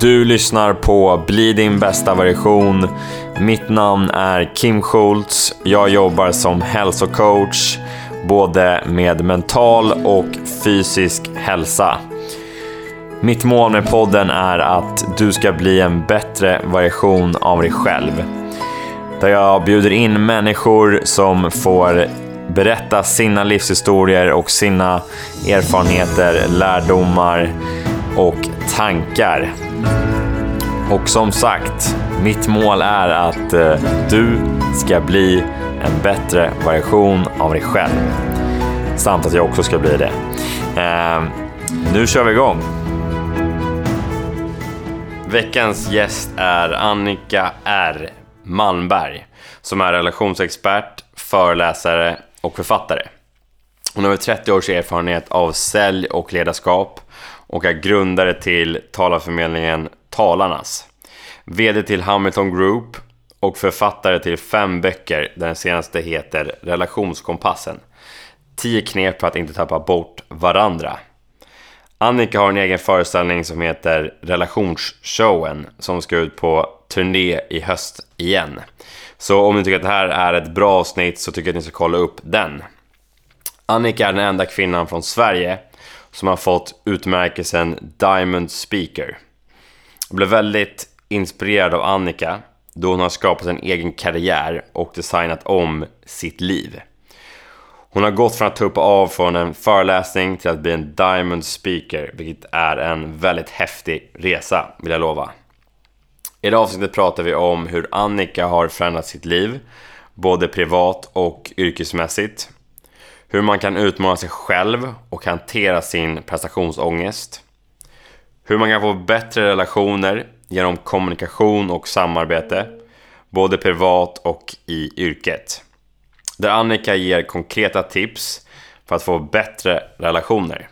Du lyssnar på Bli din bästa version. Mitt namn är Kim Schultz. Jag jobbar som hälsocoach både med mental och fysisk hälsa. Mitt mål med podden är att du ska bli en bättre version av dig själv. Där jag bjuder in människor som får berätta sina livshistorier och sina erfarenheter, lärdomar och tankar. Och som sagt, mitt mål är att eh, du ska bli en bättre version av dig själv. Samt att jag också ska bli det. Ehm, nu kör vi igång. Veckans gäst är Annika R Malmberg som är relationsexpert, föreläsare och författare. Hon har över 30 års erfarenhet av sälj och ledarskap och är grundare till talarförmedlingen Talarnas. VD till Hamilton Group och författare till fem böcker den senaste heter Relationskompassen. 10 knep för att inte tappa bort varandra. Annika har en egen föreställning som heter Relationsshowen som ska ut på turné i höst igen. Så om ni tycker att det här är ett bra avsnitt så tycker jag att ni ska kolla upp den. Annika är den enda kvinnan från Sverige som har fått utmärkelsen Diamond Speaker. Jag blev väldigt inspirerad av Annika då hon har skapat en egen karriär och designat om sitt liv. Hon har gått från att tuppa av från en föreläsning till att bli en Diamond Speaker, vilket är en väldigt häftig resa, vill jag lova. I det avsnittet pratar vi om hur Annika har förändrat sitt liv, både privat och yrkesmässigt. Hur man kan utmana sig själv och hantera sin prestationsångest. Hur man kan få bättre relationer genom kommunikation och samarbete, både privat och i yrket. Där Annika ger konkreta tips för att få bättre relationer.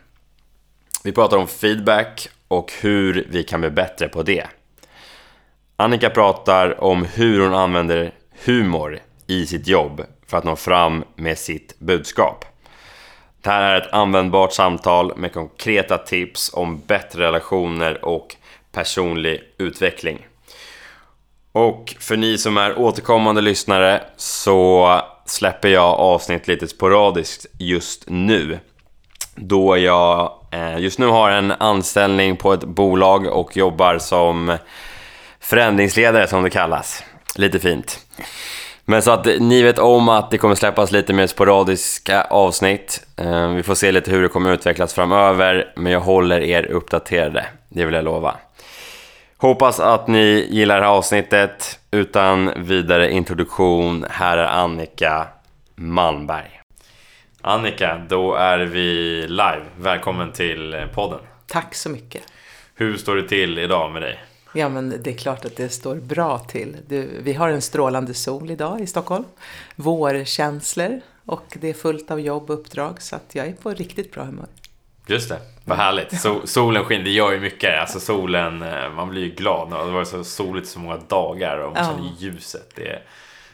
Vi pratar om feedback och hur vi kan bli bättre på det. Annika pratar om hur hon använder humor i sitt jobb för att nå fram med sitt budskap. Det här är ett användbart samtal med konkreta tips om bättre relationer och personlig utveckling. Och för ni som är återkommande lyssnare så släpper jag avsnitt lite sporadiskt just nu. Då jag eh, just nu har en anställning på ett bolag och jobbar som förändringsledare som det kallas. Lite fint. Men så att ni vet om att det kommer släppas lite mer sporadiska avsnitt. Eh, vi får se lite hur det kommer utvecklas framöver, men jag håller er uppdaterade. Det vill jag lova. Hoppas att ni gillar det här avsnittet. Utan vidare introduktion, här är Annika Malmberg. Annika, då är vi live. Välkommen till podden. Tack så mycket. Hur står det till idag med dig? Ja, men det är klart att det står bra till. Du, vi har en strålande sol idag i Stockholm. Vårkänslor och det är fullt av jobb och uppdrag så att jag är på riktigt bra humör. Just det, vad härligt. So solen skiner, det gör ju mycket. Alltså solen, eh, man blir ju glad. Det har varit så soligt så många dagar och man ja. känner ljuset. Det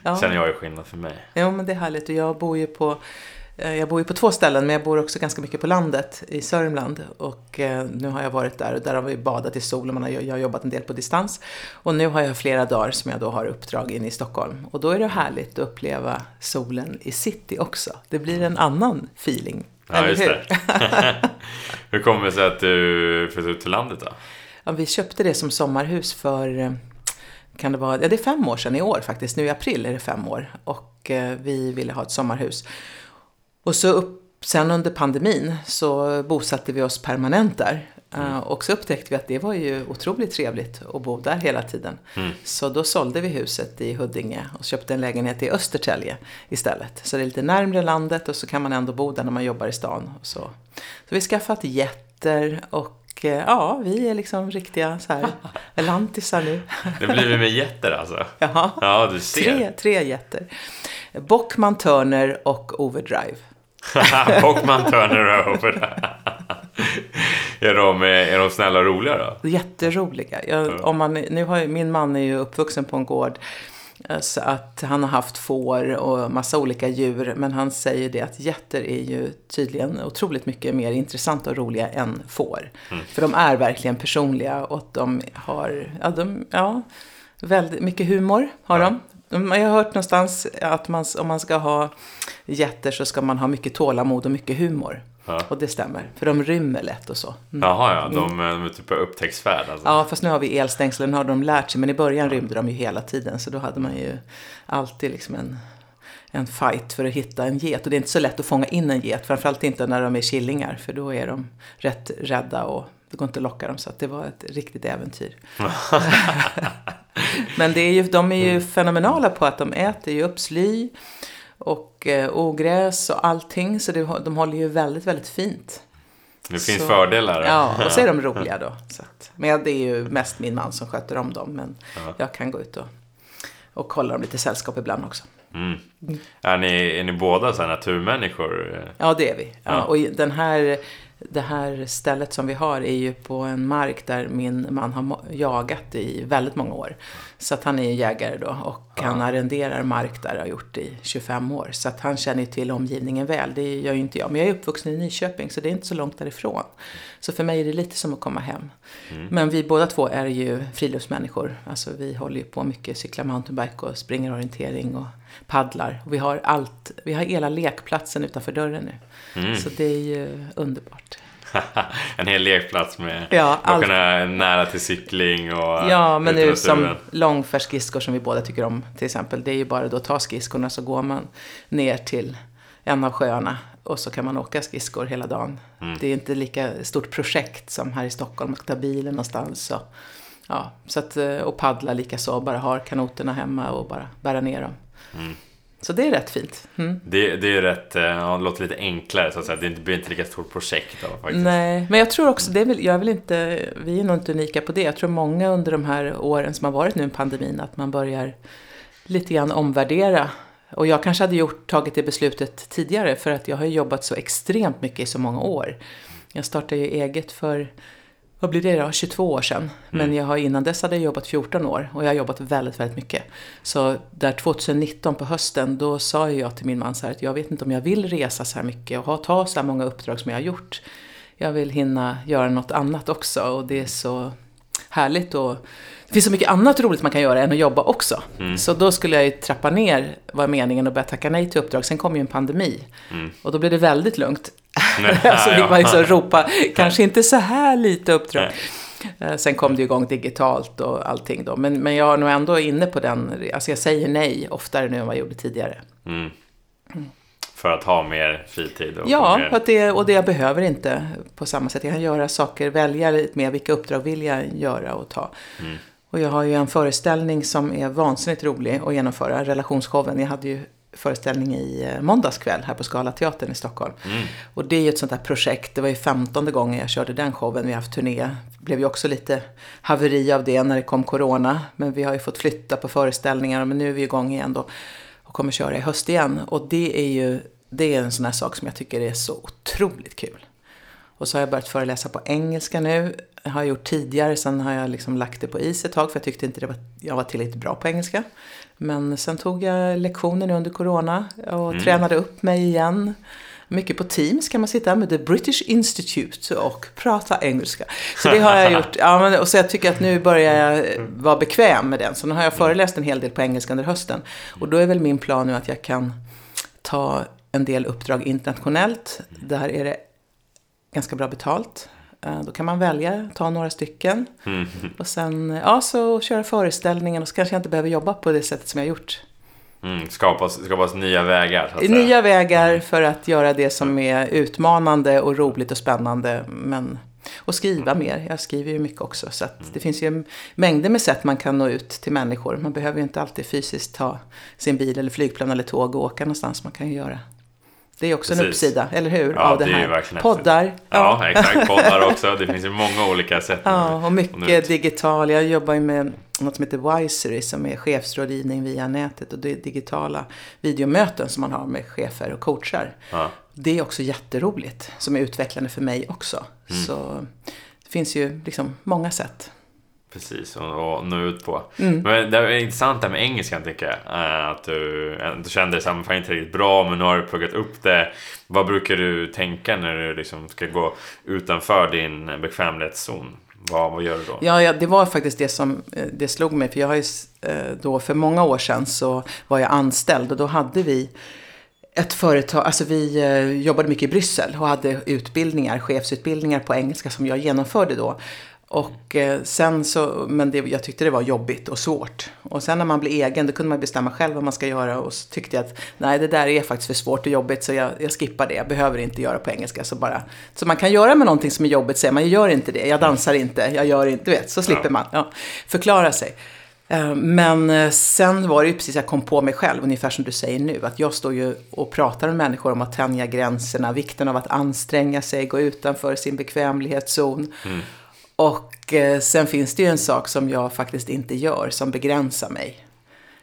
ja. känner jag är skillnad för mig. Ja, men det är härligt. Och jag bor ju på jag bor ju på två ställen men jag bor också ganska mycket på landet i Sörmland. Och eh, nu har jag varit där och där har vi badat i sol och jag har jobbat en del på distans. Och nu har jag flera dagar som jag då har uppdrag inne i Stockholm. Och då är det härligt att uppleva solen i city också. Det blir en annan feeling. Ja, eller just hur? det. hur kommer det sig att du flyttade ut till landet då? Ja, vi köpte det som sommarhus för eh, kan det vara, ja det är fem år sedan i år faktiskt, nu i april är det fem år. Och vi ville ha ett sommarhus. Och så upp, sen under pandemin så bosatte vi oss permanent där. Mm. Uh, och så upptäckte vi att det var ju otroligt trevligt att bo där hela tiden. Mm. Så då sålde vi huset i Huddinge och köpte en lägenhet i Östertälje istället. Så det är lite närmre landet och så kan man ändå bo där när man jobbar i stan. Och så. så vi skaffat getter och eh, ja, vi är liksom riktiga så här lantisar nu. Det blir vi med getter alltså? Ja, ja du ser. Tre, tre getter. Bockman Turner och Overdrive. Bockman Turner Over. är, de, är de snälla och roliga då? Jätteroliga. Jag, om man, nu har, min man är ju uppvuxen på en gård Eh, Så att han har haft får och massa olika djur. Men han säger det att getter är ju tydligen otroligt mycket mer intressanta och roliga än får. För de är verkligen personliga och de har, ja, de, ja väldigt mycket humor har de. De- Jag har hört någonstans att man, om man ska ha getter så ska man ha mycket tålamod och mycket humor. Ja. Och det stämmer, för de rymmer lätt och så. Mm. Jaha, ja. De, de är typ upptäcktsfärd alltså. Ja, fast nu har vi elstängslen, har de lärt sig. Men i början rymde de ju hela tiden. Så då hade man ju alltid liksom en, en fight för att hitta en get. Och det är inte så lätt att fånga in en get. Framförallt inte när de är killingar. För då är de rätt rädda och det går inte att locka dem. Så det var ett riktigt äventyr. Men det är ju, de är ju fenomenala på att de äter ju upp sly och eh, ogräs och allting. Så det, de håller ju väldigt, väldigt fint. Det finns Så- fördelar. Ja, och så är de roliga då. Så att, men det är ju mest min man som sköter om dem. Men jag kan gå ut och, och hålla dem lite sällskap ibland också. Mm. Är, ni, är ni båda så här naturmänniskor? Ja, det är vi. Ja, Ja. och den här, det här stället som vi har är ju på en mark där min man har jagat i väldigt många år. Så att han är ju jägare då och han arrenderar mark där och har gjort i 25 år. Så att han känner ju till omgivningen väl. Det gör ju inte jag. Men jag är uppvuxen i Nyköping så det är inte så långt därifrån. Så för mig är det lite som att komma hem. Men vi båda två är ju friluftsmänniskor. Alltså vi håller ju på mycket, cyklar mountainbike och springer orientering och paddlar. Och vi har allt, vi har hela lekplatsen utanför dörren nu. Så det är ju underbart. en hel lekplats med Ja, allt. kunna nära till cykling och Ja, men nu som långfärdsskridskor som vi båda tycker om till exempel. Det är ju bara då att ta skridskorna så går man ner till en av sjöarna och så kan man åka skridskor hela dagen. Mm. Det är inte lika stort projekt som här i Stockholm, att ta bilen någonstans. Och, ja, så att, eh, och paddla lika så, bara har kanoterna hemma och bara bära ner dem. Mm. Så det är rätt fint. Mm. Det, det är ju rätt, eh, ja, det låter lite enklare så att säga. Det blir inte lika stort projekt då, faktiskt. Nej, men jag tror också, det är väl, jag väl inte, vi är nog inte unika på det. Jag tror många under de här åren som har varit nu i pandemin, att man börjar lite grann omvärdera. Och jag kanske hade gjort, tagit det beslutet tidigare, för att jag har jobbat så extremt mycket i så många år. Jag startade ju eget för, vad blir det då, 22 år sedan. Men jag har innan dess hade jag jobbat 14 år och jag har jobbat väldigt, väldigt mycket. Så där 2019 på hösten, då sa jag till min man så här att jag vet inte om jag vill resa så här mycket och ha, ta så här många uppdrag som jag har gjort. Jag vill hinna göra något annat också och det är så härligt och det finns så mycket annat roligt man kan göra än att jobba också. Så då skulle jag ju trappa ner, var meningen, och börja tacka nej till uppdrag. Sen kom ju en pandemi och då blev det väldigt lugnt. så fick man liksom ropa, kanske inte så här lite uppdrag. Eh, Sen kom det igång digitalt och allting då. Men, men jag är nog ändå inne på den, alltså jag säger nej oftare nu än vad jag gjorde tidigare. Mm. För att ha mer fritid och Ja, mer... att det, och det jag behöver inte på samma sätt. Jag kan göra saker, välja lite mer vilka uppdrag vill jag göra och ta. Mm. Och jag har ju en föreställning som är vansinnigt rolig att genomföra, relationsshowen. Jag hade ju föreställning i eh, måndags kväll här på Scalateatern i Stockholm. Mm. Och det är ju ett sånt här projekt, det var ju femtonde gången jag körde den showen. Vi har haft turné. Det blev ju också lite haveri av det när det kom corona. Men vi har ju fått flytta på föreställningar, men nu är vi igång igen då. Och kommer köra i höst igen. Och det är ju det är en sån här sak som jag tycker är så otroligt kul. Och så har jag börjat föreläsa på engelska nu. Det har jag gjort tidigare, sen har jag liksom lagt det på is ett tag för jag tyckte inte det var, jag var tillräckligt bra på engelska. Men sen tog jag lektioner nu under corona och tränade upp mig igen. Mycket på Teams kan man sitta med The British Institute och prata engelska. Så det har jag gjort. Ja, men, och så jag tycker att nu börjar jag vara bekväm med den. Så nu har jag föreläst en hel del på engelska under hösten. Och då är väl min plan nu att jag kan ta en del uppdrag internationellt. Där är det ganska bra betalt. Eh, Då kan man välja, ta några stycken. Mm. Och sen ja, så köra föreställningen och så kanske jag inte behöver jobba på det sättet som jag har gjort. Mm. Skapas, skapas nya vägar. Nya vägar för att göra det som är utmanande och roligt och spännande. Men, och skriva mer. Jag skriver ju mycket också. Så det finns ju mängder med sätt man kan nå ut till människor. Man behöver ju inte alltid fysiskt ta sin bil eller flygplan eller tåg och åka någonstans. Man kan ju göra. Det är också en Precis. uppsida, eller hur? Ja, av det det här. Poddar. Ja, exakt. Poddar också. Det finns ju många olika sätt. Ja, och mycket digital. Jag jobbar ju med något som heter Wisery som är chefsrådgivning via nätet och det är digitala videomöten som man har med chefer och coachar. Ja. Det är också jätteroligt, som är utvecklande för mig också. Mm. Så det finns ju liksom många sätt. Precis, och, nå ut på. Mm. Men det är intressant det här med engelskan tycker jag. Eh, att du, du kände dig inte riktigt bra, men nu har du pluggat upp det. Vad brukar du tänka när du liksom ska gå utanför din bekvämlighetszon? Vad, vad gör du då? Ja, ja, det var faktiskt det som eh, det slog mig. För jag har ju eh, då, för många år sedan så var jag anställd och då hade vi ett företag, alltså vi jobbade mycket i Bryssel och hade utbildningar, chefsutbildningar på engelska som jag genomförde då. Och eh, sen så, men det, jag tyckte det var jobbigt och svårt. Och sen när man blir egen, då kunde man bestämma själv vad man ska göra. Och så tyckte jag att nej, det där är faktiskt för svårt och jobbigt så jag, jag skippar det. Jag behöver inte göra på engelska. Så, bara, så man kan göra med någonting som är jobbigt, säger man, jag gör inte det, jag dansar inte, jag gör inte, du vet, så slipper man ja, förklara sig. Eh, men eh, sen var det ju precis, jag kom på mig själv, ungefär som du säger nu, att jag står ju och pratar med människor om att tänja gränserna, vikten av att anstränga sig, gå utanför sin bekvämlighetszon. Mm. Och eh, sen finns det ju en sak som jag faktiskt inte gör som begränsar mig.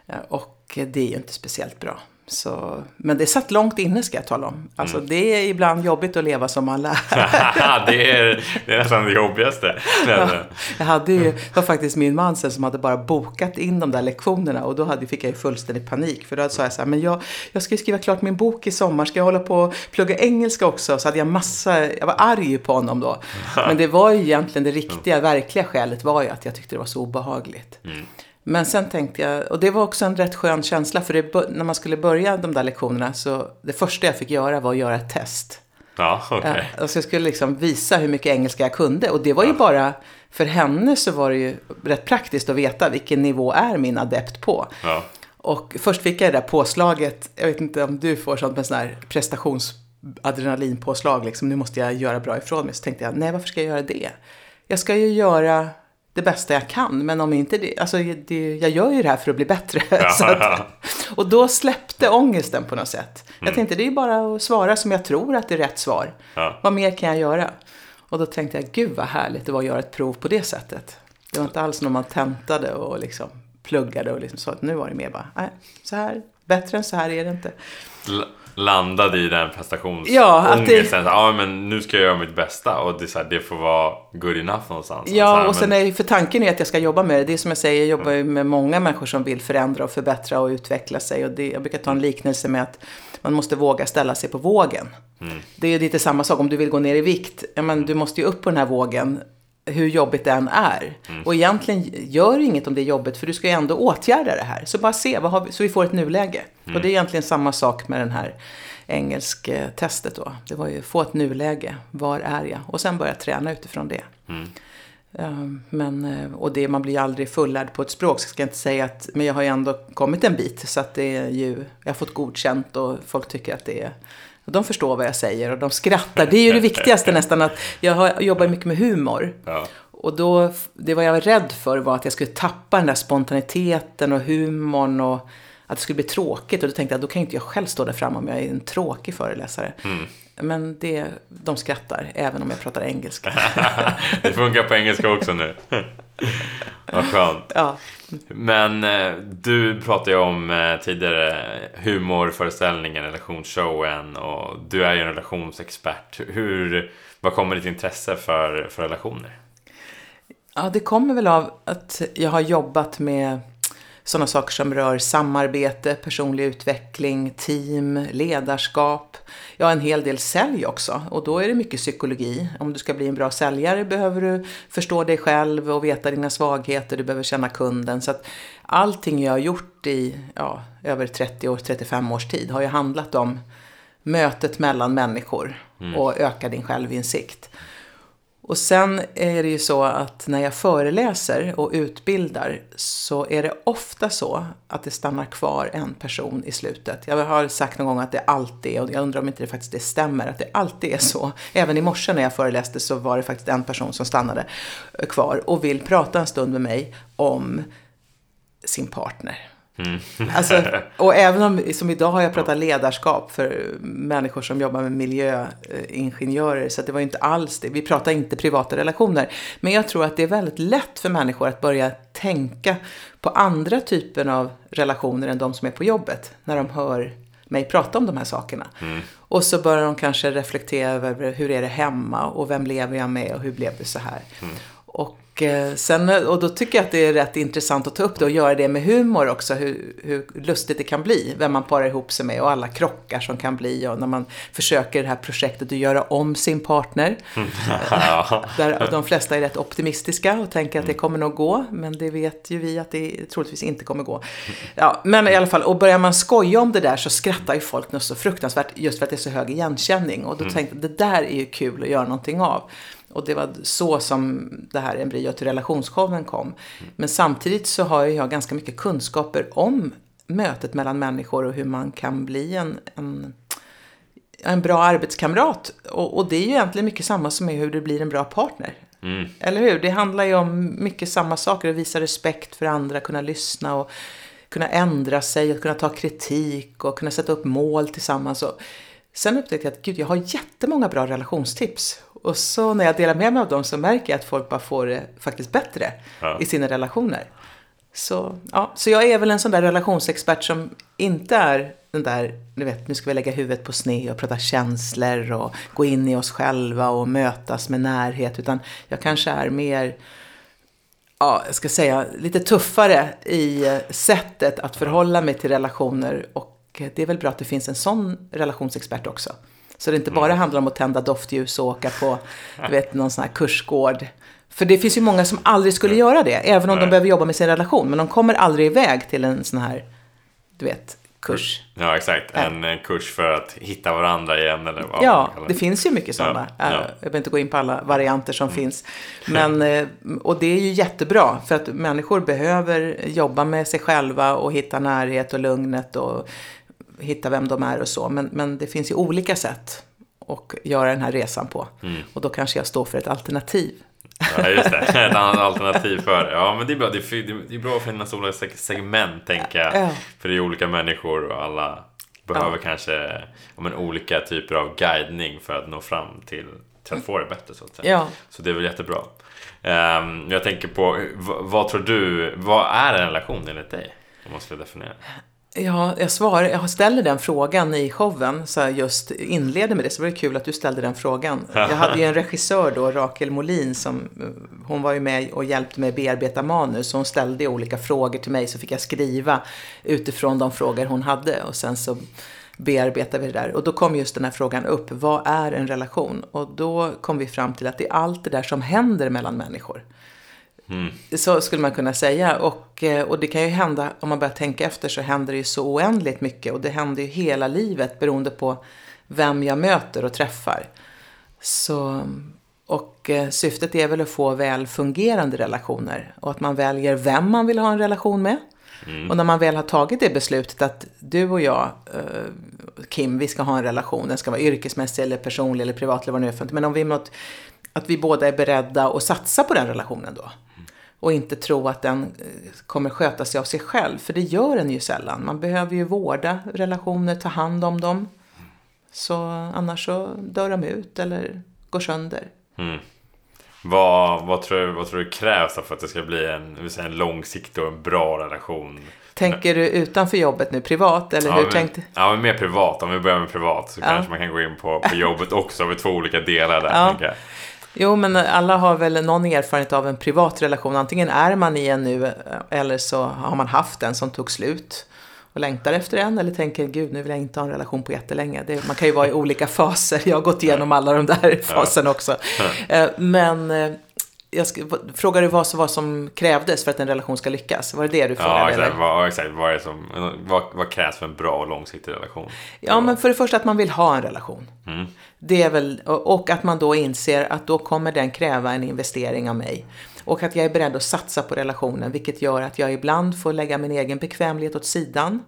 Eh, och det är ju inte speciellt bra. Så, men det satt långt inne ska jag tala om. Alltså mm. det är ibland jobbigt att leva som man lär. det, är, det är nästan det jobbigaste. ja, jag hade ju, det var faktiskt min man sen som hade bara bokat in de där lektionerna och då hade, fick jag ju fullständig panik. För då sa jag så här, men jag, jag ska ju skriva klart min bok i sommar, ska jag hålla på och plugga engelska också? Så hade jag massa, jag var arg på honom då. Men det var ju egentligen det riktiga, verkliga skälet var ju att jag tyckte det var så obehagligt. Mm. Men sen tänkte jag, och det var också en rätt skön känsla, för det, när man skulle börja de där lektionerna så det första jag fick göra var att göra ett test. Ja. Okay. Alltså jag skulle liksom visa hur mycket engelska jag kunde. Och det var ju bara, för henne så var det ju rätt praktiskt att veta vilken nivå är min adept på. Ja. Och först fick jag det där påslaget, jag vet inte om du får sånt med sån här prestationsadrenalinpåslag, liksom, nu måste jag göra bra ifrån mig. Så tänkte jag, nej varför ska jag göra det? Jag ska ju göra det bästa jag kan. Men om inte det, alltså det, jag gör ju det här för att bli bättre. Att, och då släppte ångesten på något sätt. Mm. Jag tänkte det är bara att svara som jag tror att det är rätt svar. Ja. Vad mer kan jag göra? Och då tänkte jag, gud vad härligt det var att göra ett prov på det sättet. Det var inte alls när man tentade och liksom pluggade och liksom sa att nu var det mer bara, nej, så här, bättre än så här är det inte landade i den prestationsångesten. Ja, det... ja, men nu ska jag göra mitt bästa och det, så här, det får vara good enough någonstans. Ja, här, och sen är, för tanken är att jag ska jobba med det. Det är som jag säger, jag jobbar ju med många människor som vill förändra och förbättra och utveckla sig. Och det, jag brukar ta en liknelse med att man måste våga ställa sig på vågen. Mm. Det är lite samma sak om du vill gå ner i vikt. Ja, men du måste ju upp på den här vågen hur jobbigt det än är. Mm. Och egentligen gör det inget om det är jobbigt för du ska ju ändå åtgärda det här. Så bara se, vad har vi, så vi får ett nuläge. Mm. Och det är egentligen samma sak med den här engelsk-testet då. Det var ju få ett nuläge, var är jag? Och sen börja träna utifrån det. Mm. Ehm, men, eh, och det, man blir ju aldrig fullärd på ett språk, så ska jag inte säga att, men jag har ju ändå kommit en bit. Så att det är ju, jag har fått godkänt och folk tycker att det är de förstår vad jag säger och de skrattar. Det är ju det viktigaste nästan. att Jag har, jobbar mycket med humor. Ja. Och då, det var jag var rädd för var att jag skulle tappa den där spontaniteten och humorn och att det skulle bli tråkigt. Och då tänkte jag, då kan inte jag själv stå där framme om jag är en tråkig föreläsare. Mm. Men det, de skrattar, även om jag pratar engelska. det funkar på engelska också nu. Vad skönt. Ja. Men eh, du pratade ju om eh, tidigare humorföreställningen, relationsshowen och du är ju en relationsexpert. Hur, vad kommer ditt intresse för, för relationer? Ja, det kommer väl av att jag har jobbat med sådana saker som rör samarbete, personlig utveckling, team, ledarskap. Ja, en hel del sälj också. Och då är det mycket psykologi. Om du ska bli en bra säljare behöver du förstå dig själv och veta dina svagheter. Du behöver känna kunden. Så att allting jag har gjort i ja, över 30 år, 35 års tid har ju handlat om mötet mellan människor mm. och öka din självinsikt. Och sen är det ju så att när jag föreläser och utbildar så är det ofta så att det stannar kvar en person i slutet. Jag har sagt någon gång att det alltid är, och jag undrar om inte det faktiskt det stämmer, att det alltid är så. Även i morse när jag föreläste så var det faktiskt en person som stannade kvar och vill prata en stund med mig om sin partner. Mm. alltså, och även om, som idag har jag pratat ledarskap för människor som jobbar med miljöingenjörer, så det var ju inte alls det. Vi pratar inte privata relationer. Men jag tror att det är väldigt lätt för människor att börja tänka på andra typer av relationer än de som är på jobbet, när de hör mig prata om de här sakerna. Mm. Och så börjar de kanske reflektera över hur är det hemma och vem lever jag med och hur blev det så här. Mm. Och eh, sen, och då tycker jag att det är rätt intressant att ta upp det och göra det med humor också, hur, hur lustigt det kan bli, vem man parar ihop sig med och alla krockar som kan bli och när man försöker det här projektet att göra om sin partner. Där de flesta är rätt optimistiska och tänker att det kommer nog gå, men det vet ju vi att det troligtvis inte kommer gå. Ja, men i alla fall, och börjar man skoja om det där så skrattar ju folk något så fruktansvärt just för att det är så hög igenkänning. Och då mm. tänkte jag, det där är ju kul att göra någonting av. Och det var så som det här embryot till relationsshowen kom. Men samtidigt så har jag ganska mycket kunskaper om mötet mellan människor och hur man kan bli en, en, en bra arbetskamrat. Och, och, det är ju egentligen mycket samma som är hur du blir en bra partner. Mm. Eller hur? Det handlar ju om mycket samma saker. Att visa respekt för andra, kunna lyssna och kunna ändra sig, att kunna ta kritik och kunna sätta upp mål tillsammans. Och sen upptäckte jag att gud, jag har jättemånga bra relationstips. Och så när jag delar med mig av dem så märker jag att folk bara får det faktiskt bättre ja. i sina relationer. Så, ja, så jag är väl en sån där relationsexpert som inte är den där, du vet, nu ska vi lägga huvudet på sned och prata känslor och gå in i oss själva och mötas med närhet. Utan jag kanske är mer, ja, jag ska säga, lite tuffare i sättet att förhålla mig till relationer. Och det är väl bra att det finns en sån relationsexpert också. Så det inte bara mm. handlar om att tända doftljus och åka på du vet, någon sån här kursgård. För det finns ju många som aldrig skulle göra det, även om Nej. de behöver jobba med sin relation. Men de kommer aldrig iväg till en sån här, du vet, kurs. Ja, exakt. En kurs för att hitta varandra igen eller vad Ja, det finns ju mycket sådana. Ja, ja. Jag behöver inte gå in på alla varianter som mm. finns. Men, eh, och det är ju jättebra, för att människor behöver jobba med sig själva och hitta närhet och lugnet och hitta vem de är och så. Men, men det finns ju olika sätt att göra den här resan på. Mm. Och då kanske jag står för ett alternativ. Ja, just det. Ett annat alternativ för Ja, men det är bra. Det är, det bra att finnas olika segment, tänker jag. Ja. För det är olika människor och alla behöver ja. kanske men, olika typer av guidning för att nå fram till, till att få det bättre, så att säga. Ja. Så det är väl jättebra. Um, jag tänker på, vad, vad tror du, vad är en relation enligt dig? Om man skulle definiera Ja, jag, svarar, jag ställer den frågan i showen, så jag just inleder med det, så var det kul att du ställde den frågan. Jag hade ju en regissör då, Rakel Molin, som, eh, hon var ju med och hjälpte mig bearbeta manus, så hon ställde olika frågor till mig, så fick jag skriva utifrån de frågor hon hade, och sen så bearbetade vi det där. Och då kom just den här frågan upp, vad är en relation? Och då kom vi fram till att det är allt det där som händer mellan människor. Mm. Så skulle man kunna säga. Och, eh, och det kan ju hända, om man börjar tänka efter, så händer det ju så oändligt mycket. Och det händer ju hela livet beroende på vem jag möter och träffar. Så, och eh, syftet är väl att få väl fungerande relationer. Och att man väljer vem man vill ha en relation med. Mm. Och när man väl har tagit det beslutet att du och jag, eh, Kim, vi ska ha en relation. Den ska vara yrkesmässig eller personlig eller privat eller vad det nu är för Men om vi något, att vi båda är beredda att satsa på den relationen då. Och inte tro att den eh, kommer sköta sig av sig själv, för det gör den ju sällan. Man behöver ju vårda relationer, ta hand om dem. Så annars så dör de ut eller går sönder. Mm. Vad, vad, tror, vad tror du krävs för att det ska bli en, en långsiktig och en bra relation? Tänker du utanför jobbet nu, privat? Eller ja, hur men, tänkte? Ja, men mer privat. Om vi börjar med privat så ja. kanske man kan gå in på, på jobbet också. Vi två olika delar där. Ja. Jo, men alla har väl någon erfarenhet av en privat relation. Antingen är man i en nu eller så har man haft en som tog slut och längtar efter en eller tänker gud nu vill jag inte ha en relation på jättelänge. Det, man kan ju vara i olika faser. Jag har gått igenom alla de där faserna också. Eh, men eh, jag ska, frågar du vad som, vad som krävdes för att en relation ska lyckas? Var det det du frågade? Ja, exakt. Vad, exakt. Vad, är som, vad, vad, krävs för en bra och långsiktig relation? Ja, men för det första att man vill ha en relation. Mm. Det är väl, och att man då inser att då kommer den kräva en investering av mig. Och att jag är beredd att satsa på relationen, vilket gör att jag ibland får lägga min egen bekvämlighet åt sidan.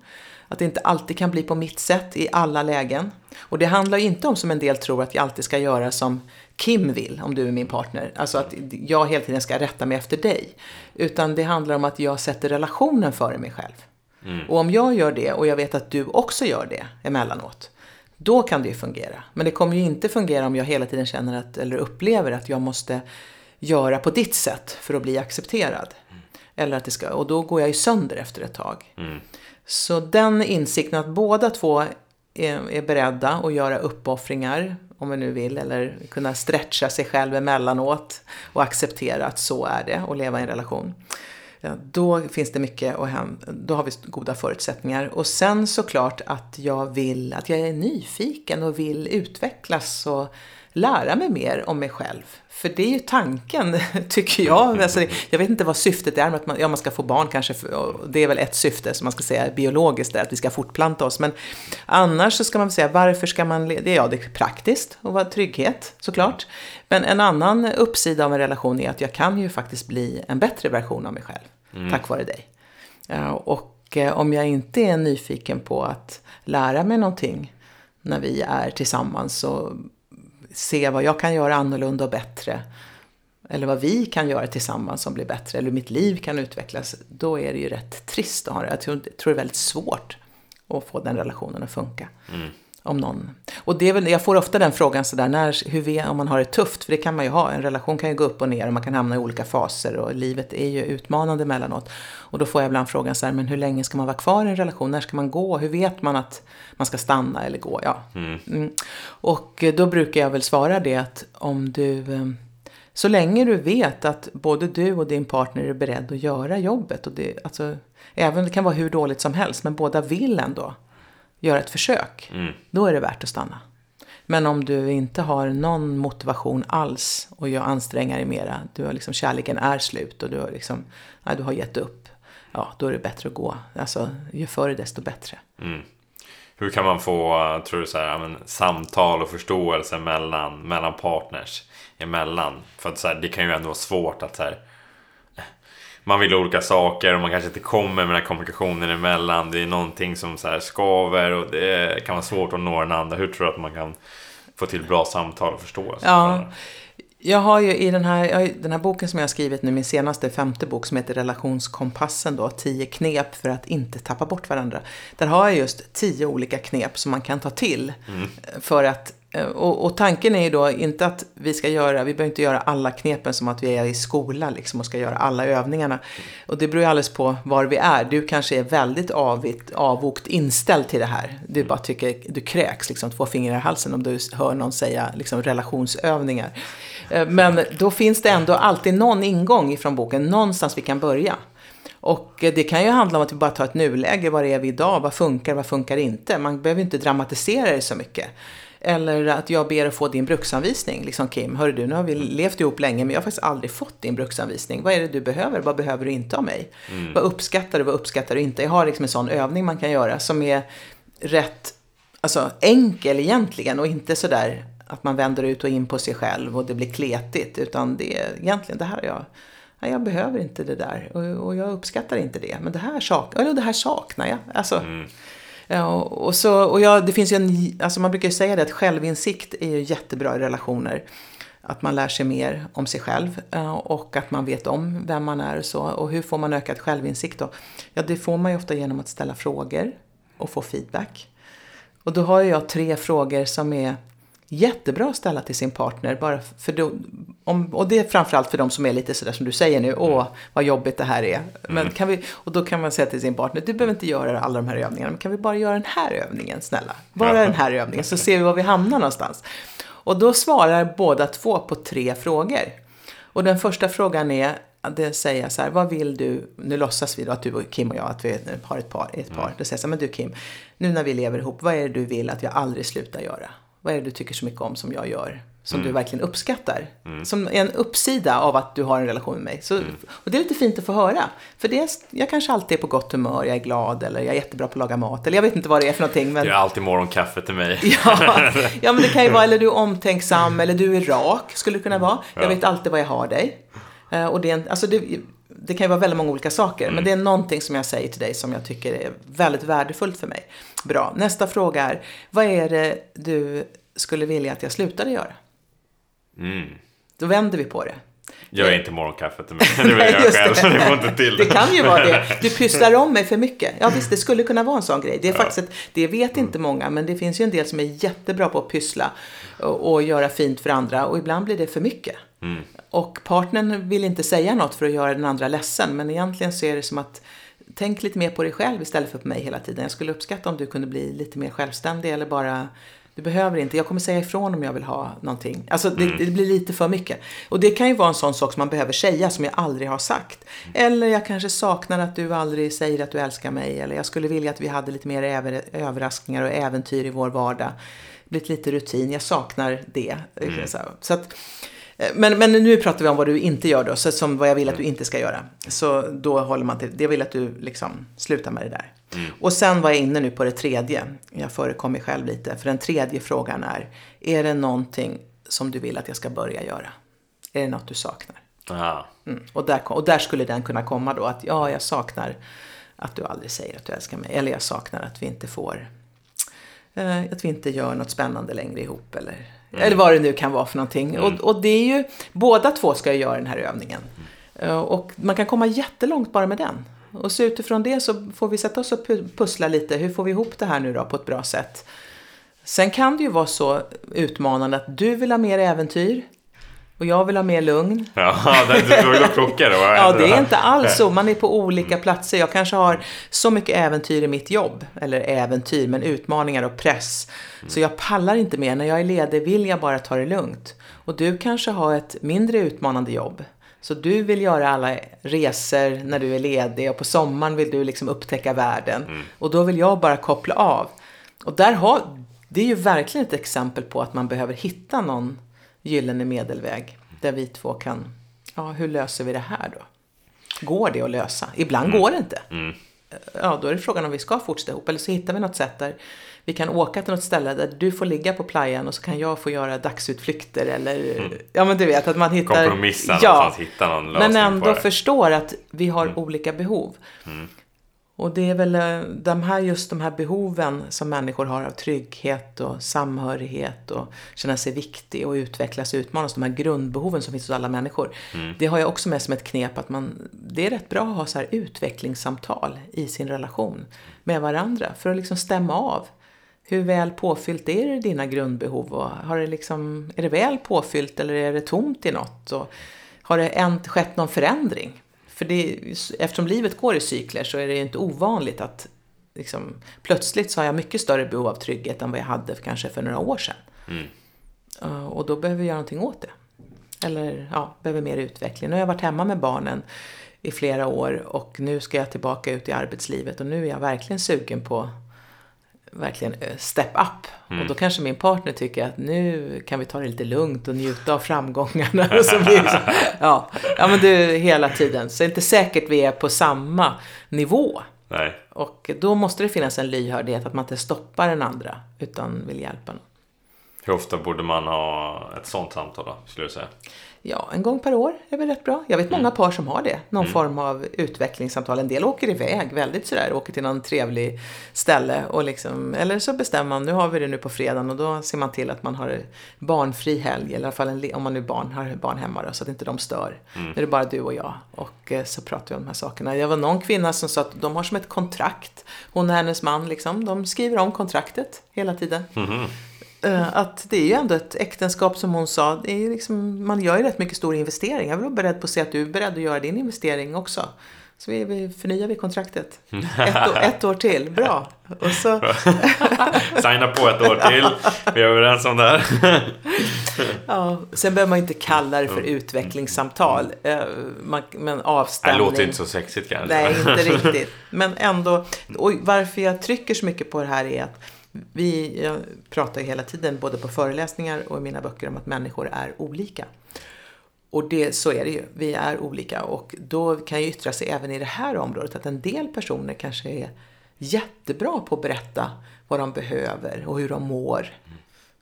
Att det inte alltid kan bli på mitt sätt i alla lägen. Och det handlar inte om som en del tror att jag alltid ska göra som Kim vill, om du är min partner. Alltså att jag hela tiden ska rätta mig efter dig. Utan det handlar om att jag sätter relationen före mig själv. Mm. Och om jag gör det och jag vet att du också gör det emellanåt. Då kan det ju fungera. Men det kommer ju inte fungera om jag hela tiden känner att, eller upplever att jag måste göra på ditt sätt för att bli accepterad. Mm. Eller att det ska, och då går jag ju sönder efter ett tag. Mm. Så den insikten att båda två är, är beredda att göra uppoffringar om vi nu vill, eller kunna stretcha sig själv emellanåt och acceptera att så är det och leva i en relation. Då finns det mycket och då har vi goda förutsättningar. Och sen såklart att jag vill, att jag är nyfiken och vill utvecklas och lära mig mer om mig själv. För det är ju tanken, tycker jag. Alltså, jag vet inte vad syftet är med att man, ja, man ska få barn kanske. det är väl ett syfte som man ska säga biologiskt, att vi ska fortplanta oss. Men annars så ska man säga, varför ska man... Det, ja, det är praktiskt och vara trygghet såklart. Men en annan uppsida av en relation är att jag kan ju faktiskt bli en bättre version av mig själv. Mm. Tack vare dig. Och eh, om jag inte är nyfiken på att lära mig någonting när vi är tillsammans så se vad jag kan göra annorlunda och bättre. Eller vad vi kan göra tillsammans som blir bättre. Eller hur mitt liv kan utvecklas. Då är det ju rätt trist att ha det. Jag tror, jag tror det är väldigt svårt att få den relationen att funka. Mm. Om någon. Och det är väl, jag får ofta den frågan sådär, när, hur vi, om man har det tufft, för det kan man ju ha. En relation kan ju gå upp och ner och man kan hamna i olika faser och livet är ju utmanande emellanåt. Och då får jag ibland frågan så här, men hur länge ska man vara kvar i en relation? När ska man gå? Hur vet man att man ska stanna eller gå? Ja. Mm. Mm. Och då brukar jag väl svara det att om du eh, så länge du vet att både du och din partner är beredd att göra jobbet. Och det, alltså, även det kan vara hur dåligt som helst, men båda vill ändå göra ett försök, mm. då är det värt att stanna. Men om du inte har någon motivation alls och jag anstränger dig mera, du har liksom, kärleken är slut och du har, liksom, nej, du har gett upp, ja, då är det bättre att gå. Alltså, ju förr desto bättre. Mm. Hur kan man få, tror du, så här, men, samtal och förståelse mellan, mellan partners emellan? För att så här, det kan ju ändå vara svårt att så här, man vill olika saker och man kanske inte kommer med den här kommunikationen emellan. Det är någonting som så här skaver och det kan vara svårt att nå den andra. Hur tror du att man kan få till bra samtal och förståelse? Ja, jag har ju i den här, den här boken som jag har skrivit nu, min senaste femte bok som heter Relationskompassen då, tio knep för att inte tappa bort varandra. Där har jag just tio olika knep som man kan ta till mm. för att Eh, och, och, tanken är ju då inte att vi ska göra, vi behöver inte göra alla knepen som att vi är i skola liksom och ska göra alla övningarna. Och det beror ju alldeles på var vi är. Du kanske är väldigt avigt, avvokt inställd till det här. Du bara tycker, du kräks liksom två fingrar i halsen om du hör någon säga liksom relationsövningar. Eh, men då finns det ändå alltid någon ingång ifrån boken, någonstans vi kan börja. Och eh, det kan ju handla om att vi bara tar ett nuläge, var är vi idag, vad funkar, vad funkar inte? Man behöver inte dramatisera det så mycket. Eller att jag ber att få din bruksanvisning. Liksom Kim, hör du, nu har vi levt ihop länge men jag har faktiskt aldrig fått din bruksanvisning. Vad är det du behöver? Vad behöver du inte av mig? Mm. Vad uppskattar du? Vad uppskattar du inte? Jag har liksom en sån övning man kan göra som är rätt alltså, enkel egentligen och inte sådär att man vänder ut och in på sig själv och det blir kletigt. Utan det är egentligen, det här har jag jag behöver inte det där och, jag uppskattar inte det. Men det här, sak, eller det här saknar jag. Alltså, mm. Eh, och så, och ja, det finns ju en, alltså man brukar ju säga det att självinsikt är ju jättebra i relationer. Att man lär sig mer om sig själv eh, och att man vet om vem man är och så. Och hur får man ökad självinsikt då? Ja, det får man ju ofta genom att ställa frågor och få feedback. Och då har jag tre frågor som är jättebra att ställa till sin partner. Bara för då, om, och det är framförallt för de som är lite sådär som du säger nu. Åh, vad jobbigt det här är. Men mm. kan vi, och då kan man säga till sin partner, du behöver inte göra alla de här övningarna. Men kan vi bara göra den här övningen, snälla? Bara den här övningen, så ser vi var vi hamnar någonstans. Och då svarar båda två på tre frågor. Och den första frågan är, det säger så här, vad vill du, nu låtsas vi då att du och Kim och jag, att vi har ett par, ett par. Mm. Då säger jag så här, men du Kim, nu när vi lever ihop, vad är det du vill att jag aldrig slutar göra? Vad är det du tycker så mycket om som jag gör? Som mm. du verkligen uppskattar. Mm. Som en uppsida av att du har en relation med mig. Så, mm. Och det är lite fint att få höra. För det är, jag kanske alltid är på gott humör, jag är glad eller jag är jättebra på att laga mat. Eller jag vet inte vad det är för någonting. Men... Jag är alltid morgonkaffe till mig. ja, ja, men det kan ju vara, eller du är omtänksam, eller du är rak, skulle det kunna vara. Jag vet alltid vad jag har dig. Uh, och det, är en, alltså det, det kan ju vara väldigt många olika saker. Men mm. det är någonting som jag säger till dig som jag tycker är väldigt värdefullt för mig. Bra. Nästa fråga är, vad är det du skulle vilja att jag slutade göra? Mm. Då vänder vi på det. Jag är inte morgonkaffet mig. Det vill jag själv. Det. det, inte till. det kan ju vara det. Du pysslar om mig för mycket. Ja visst, det skulle kunna vara en sån grej. Det är ja. faktiskt ett, det vet inte många, men det finns ju en del som är jättebra på att pyssla och, och göra fint för andra. Och ibland blir det för mycket. Mm. Och partnern vill inte säga något för att göra den andra ledsen. Men egentligen så är det som att tänk lite mer på dig själv istället för på mig hela tiden. Jag skulle uppskatta om du kunde bli lite mer självständig eller bara Du behöver inte, jag kommer säga ifrån om jag vill ha någonting. Alltså det, Mm. det blir lite för mycket. Och det kan ju vara en sån sak som man behöver säga som jag aldrig har sagt. Eller jag kanske saknar att du aldrig säger att du älskar mig. Eller jag skulle vilja att vi hade lite mer över, överraskningar och äventyr i vår vardag. Blivit lite rutin, jag saknar det. Så, så att, men, men nu pratar vi om vad du inte gör då, så som vad jag vill att du inte ska göra. Så då håller man till, jag vill att du liksom slutar med det där. Och sen var jag inne nu på det tredje, jag förekom mig själv lite, för den tredje frågan är, är det någonting som du vill att jag ska börja göra? Är det något du saknar? Ja. Mm. Och, där, och där skulle den kunna komma då, att ja, jag saknar att du aldrig säger att du älskar mig, eller jag saknar att vi inte får, eh, att vi inte gör något spännande längre ihop, eller, eller vad det nu kan vara för någonting. Och, och det är ju, båda två ska ju göra den här övningen. Eh, Och man kan komma jättelångt bara med den. Och så utifrån det så får vi sätta oss och pu- pussla lite. Hur får vi ihop det här nu då på ett bra sätt? Sen kan det ju vara så utmanande att du vill ha mer äventyr och jag vill ha mer lugn. Ja, det, då, då krockar va? Ja, det är inte alls så. Man är på olika platser. Jag kanske har så mycket äventyr i mitt jobb. Eller äventyr, men utmaningar och press. Så jag pallar inte mer. När jag är ledig vill jag bara ta det lugnt. Och du kanske har ett mindre utmanande jobb. Så du vill göra alla resor när du är ledig och på sommaren vill du liksom upptäcka världen. Och då vill jag bara koppla av. Och där har, det är ju verkligen ett exempel på att man behöver hitta någon gyllene medelväg. Där vi två kan, ja hur löser vi det här då? Går det att lösa? Ibland går det inte. Ja, då är det frågan om vi ska fortsätta ihop. Eller så hittar vi något sätt där vi kan åka till något ställe där du får ligga på playan och så kan jag få göra dagsutflykter eller ja men du vet att man hittar Kompromissa någonstans, hitta någon lösning men på ändå det. Mm. förstår att vi har olika behov. Och det är väl eh, de här, just de här behoven som människor har av trygghet och samhörighet och känna sig viktig och utvecklas och utmanas. De här grundbehoven som finns hos alla människor. Mm. Det har jag också med som ett knep att man, det är rätt bra att ha så här utvecklingssamtal i sin relation med varandra för att liksom stämma av. Hur väl påfyllt är det dina grundbehov? Och har det liksom, är det väl påfyllt eller är det tomt i något? Och har det än- skett någon förändring? För det, eftersom livet går i cykler så är det ju inte ovanligt att liksom, plötsligt så har jag mycket större behov av trygghet än vad jag hade för, kanske för några år sedan. Uh, och då behöver vi göra någonting åt det. Eller ja, behöver mer utveckling. Nu har jag varit hemma med barnen i flera år och nu ska jag tillbaka ut i arbetslivet och nu är jag verkligen sugen på verkligen eh, step up. Och då kanske min partner tycker att nu kan vi ta det lite lugnt och njuta av framgångarna. Och så blir så, ja. ja, men du hela tiden. Så det är inte säkert vi är på samma nivå. Nej. Och då måste det finnas en lyhördhet att man inte stoppar den andra utan vill hjälpa någon. Hur ofta borde man ha ett sånt samtal då, skulle du säga? Ja, en gång per år är väl rätt bra. Jag vet många par som har det. Någon form av utvecklingssamtal. En del åker iväg väldigt sådär, åker till någon trevlig ställe och liksom, eller så bestämmer man, nu har vi det nu på fredagen och då ser man till att man har barnfri helg, eller i alla fall en, om man nu barn, har barn hemma då, så att inte de stör. Nu är det bara du och jag och eh, så pratar vi om de här sakerna. Det var någon kvinna som sa att de har som ett kontrakt, hon och hennes man liksom, de skriver om kontraktet hela tiden. Eh, Att det är ju ändå ett äktenskap som hon sa, det är liksom, man gör ju rätt mycket stor investering. Jag vill vara beredd på att se att du är beredd att göra din investering också. Så vi, vi förnyar vi kontraktet. Ett år, ett år till, bra. Och så, Signa på ett år till. Vi är överens om det här. ja, sen behöver man inte kalla det för utvecklingssamtal. Eh, Man, men Det avstämning. låter inte så sexigt kanske. Nej, inte riktigt. Men ändå, och varför jag trycker så mycket på det här är att vi, jag pratar hela tiden både på föreläsningar och i mina böcker om att människor är olika. Och det, så är det ju, vi är olika och då kan ju yttra sig även i det här området att en del personer kanske är jättebra på att berätta vad de behöver och hur de mår.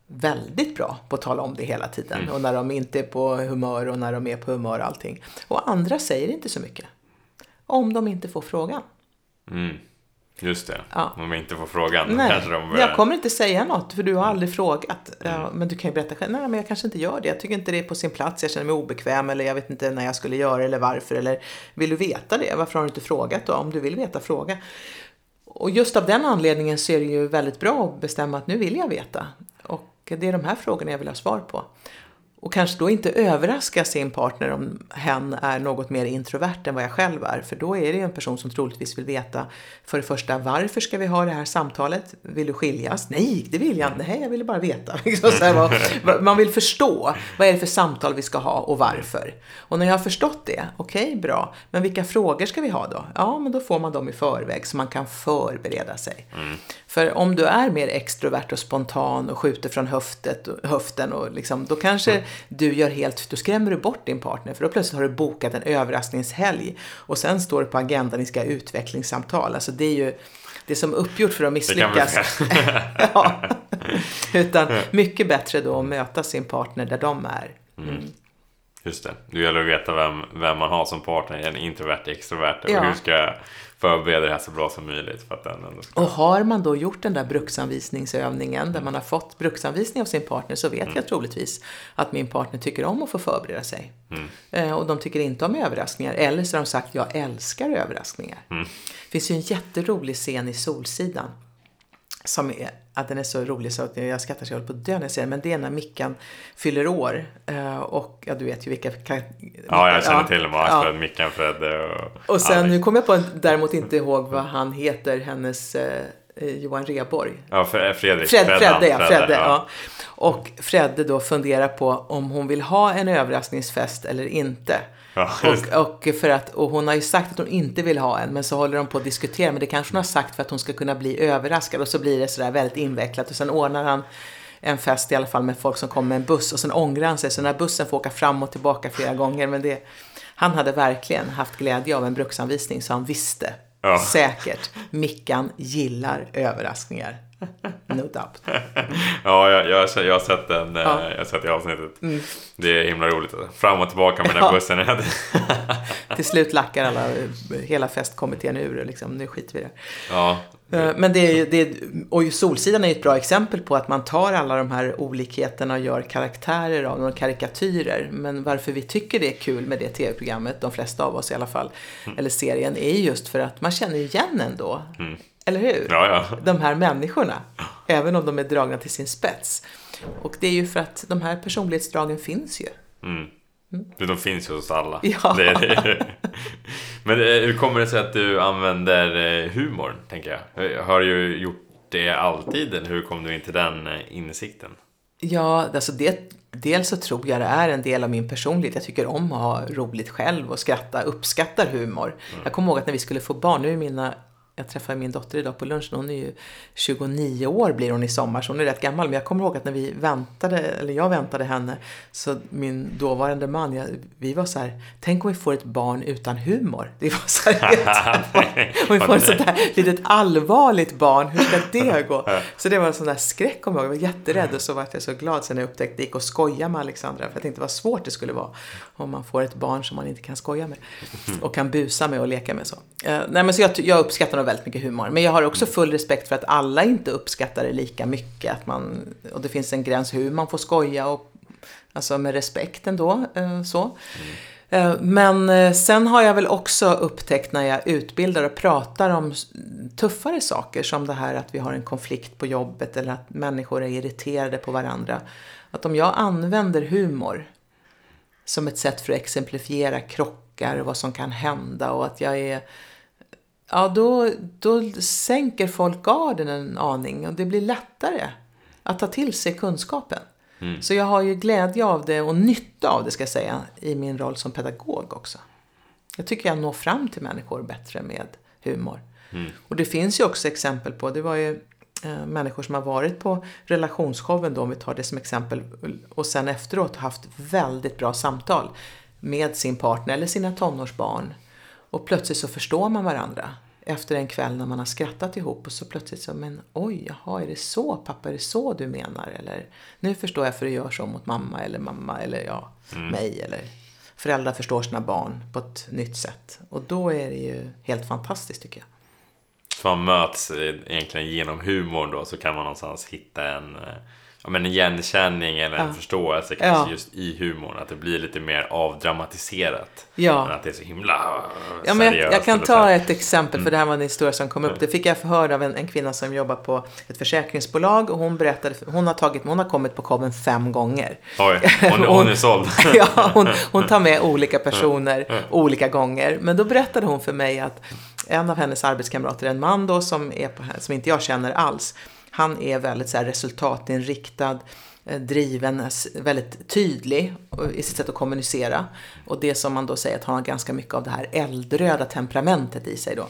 Väldigt bra på att tala om det hela tiden och när de inte är på humör och när de är på humör och allting. Och andra säger inte så mycket. Om de inte får frågan. Mm. Just det. Ja. Om jag inte får frågan Nej, kanske de börjar... jag kommer inte säga något för du har aldrig frågat. Ja, men du kan ju berätta själv. Nej, men jag kanske inte gör det. Jag tycker inte det är på sin plats. Jag känner mig obekväm eller jag vet inte när jag skulle göra det eller varför. Eller vill du veta det? Varför har du inte frågat då? Om du vill veta, fråga. Och just av den anledningen så är det ju väldigt bra att bestämma att nu vill jag veta. Och det är de här frågorna jag vill ha svar på. Och kanske då inte överraska sin partner om hen är något mer introvert än vad jag själv är. För då är det ju en person som troligtvis vill veta för det första varför ska vi ha det här samtalet? Vill du skiljas? Nej, det vill jag inte. Nej, jag ville bara veta. Man vill förstå vad är det för samtal vi ska ha och varför. Och när jag har förstått det, okej, okay, bra. Men vilka frågor ska vi ha då? Ja, men då får man dem i förväg så man kan förbereda sig. Mm. För om du är mer extrovert och spontan och skjuter från höftet, höften och liksom, då kanske mm. Du gör helt, då skrämmer du bort din partner för då plötsligt har du bokat en överraskningshelg och sen står det på agendan, ni ska ha utvecklingssamtal. Alltså det är ju det är som uppgjort för att misslyckas. ja. Utan mycket bättre då att möta sin partner där de är. Mm. Mm. Just det. Det gäller att veta vem, vem man har som partner, en introvert, extrovert. Och hur ska förbereda det här så bra som möjligt. För att den ändå ska... Och har man då gjort den där bruksanvisningsövningen där man har fått bruksanvisning av sin partner så vet mm. jag troligtvis att min partner tycker om att få förbereda sig. Mm. Eh, och de tycker inte om överraskningar. Eller så har de sagt jag älskar överraskningar. Mm. Det finns ju en jätterolig scen i Solsidan som är, att den är så rolig så att jag skrattar så jag håller på att dö när jag ser den. Men det är när Mickan fyller år. Eh, och ja, du vet ju vilka... Ja, jag känner till dem. Ja. Mickan, Fredde och... Och sen, Alex. nu kommer jag på däremot inte ihåg vad han heter, hennes eh, Johan Reborg. Ja, Fredrik. Fred, Fredde, Fredde, ja. Fredde, ja. ja. Och Fredde då funderar på om hon vill ha en överraskningsfest eller inte. Ja, och, och, för att, och hon har ju sagt att hon inte vill ha en, men så håller de på att diskutera. Men det kanske hon har sagt för att hon ska kunna bli överraskad. Och så blir det sådär väldigt invecklat. Och sen ordnar han en fest i alla fall med folk som kommer med en buss. Och sen ångrar han sig. Så den här bussen får åka fram och tillbaka flera gånger. Men det, han hade verkligen haft glädje av en bruksanvisning. Så han visste ja. säkert. Mickan gillar överraskningar. No doubt. ja, jag, jag, jag, har sett den, ja. Eh, jag har sett det avsnittet. Mm. Det är himla roligt. Fram och tillbaka med den ja. bussen. Till slut lackar alla, hela festkommittén ur liksom, nu skiter vi i det. Ja. Eh, men det är, det är, och Solsidan är ett bra exempel på att man tar alla de här olikheterna och gör karaktärer av dem, karikatyrer. Men varför vi tycker det är kul med det tv-programmet, de flesta av oss i alla fall, mm. eller serien, är just för att man känner igen ändå. Mm. Eller hur? Ja, ja. De här människorna. Även om de är dragna till sin spets. Och det är ju för att de här personlighetsdragen finns ju. Mm. Mm. De finns ju hos alla. Ja. Det, det. Men eh, hur kommer det sig att du använder eh, humor, tänker jag? Har du gjort det alltid, eller hur kom du in till den eh, insikten? Ja, alltså det, dels så tror jag det är en del av min personlighet. Jag tycker om att ha roligt själv och skratta, uppskattar humor. Mm. Jag kommer ihåg att när vi skulle få barn, nu är mina jag träffade min dotter idag på lunchen. Hon är ju 29 år blir hon i sommar, så hon är rätt gammal. Men jag kommer ihåg att när vi väntade, eller jag väntade henne, så min dåvarande man, jag, vi var så här, tänk om vi får ett barn utan humor. Det var så här, om vi får ett sånt där litet allvarligt barn, hur ska det gå? Så det var en sån där skräck, kommer jag ihåg. Jag var jätterädd och så var jag så glad sen när jag upptäckte det gick att skoja med Alexandra. För jag tänkte vad svårt det skulle vara om man får ett barn som man inte kan skoja med. Och kan busa med och leka med så. Uh, nej men så jag, jag uppskattar nog väldigt mycket humor. Men jag har också full respekt för att alla inte uppskattar det lika mycket. Att man, och det finns en gräns hur man får skoja och alltså med respekt ändå. Eh, så. Mm. Men eh, sen har jag väl också upptäckt när jag utbildar och pratar om tuffare saker som det här att vi har en konflikt på jobbet eller att människor är irriterade på varandra. Att om jag använder humor som ett sätt för att exemplifiera krockar och vad som kan hända och att jag är ja då, då sänker folk garden en aning och det blir lättare att ta till sig kunskapen. Mm. Så jag har ju glädje av det och nytta av det ska jag säga i min roll som pedagog också. Jag tycker jag når fram till människor bättre med humor. Mm. Och det finns ju också exempel på, det var ju eh, människor som har varit på relationsshowen då, om vi tar det som exempel, och sen efteråt haft väldigt bra samtal med sin partner eller sina tonårsbarn och plötsligt så förstår man varandra efter en kväll när man har skrattat ihop och så plötsligt så, men oj, jaha, är det så pappa, är det så du menar? Eller nu förstår jag för du gör så mot mamma eller mamma eller ja, mm. mig eller föräldrar förstår sina barn på ett nytt sätt. Och då är det ju helt fantastiskt tycker jag. Så man möts egentligen genom humorn då så kan man någonstans hitta en, ja, men en igenkänning eller en Ja. förståelse kanske Ja. just i humorn. Att det blir lite mer avdramatiserat. Ja. Men att det är så himla äh, Ja, men jag, jag kan ta ett exempel, för det här var en historia som kom upp. Det fick jag höra av en, en kvinna som jobbar på ett försäkringsbolag och hon berättade, hon har, tagit, hon har kommit på showen fem gånger. Oj, hon, hon är såld. ja, hon, hon tar med olika personer olika gånger. Men då berättade hon för mig att en av hennes arbetskamrater, en man då som, är på, som inte jag känner alls, han är väldigt så här, resultatinriktad, eh, driven, s- väldigt tydlig eh, i sitt sätt att kommunicera. Och det som man då säger att han har ganska mycket av det här eldröda temperamentet i sig då.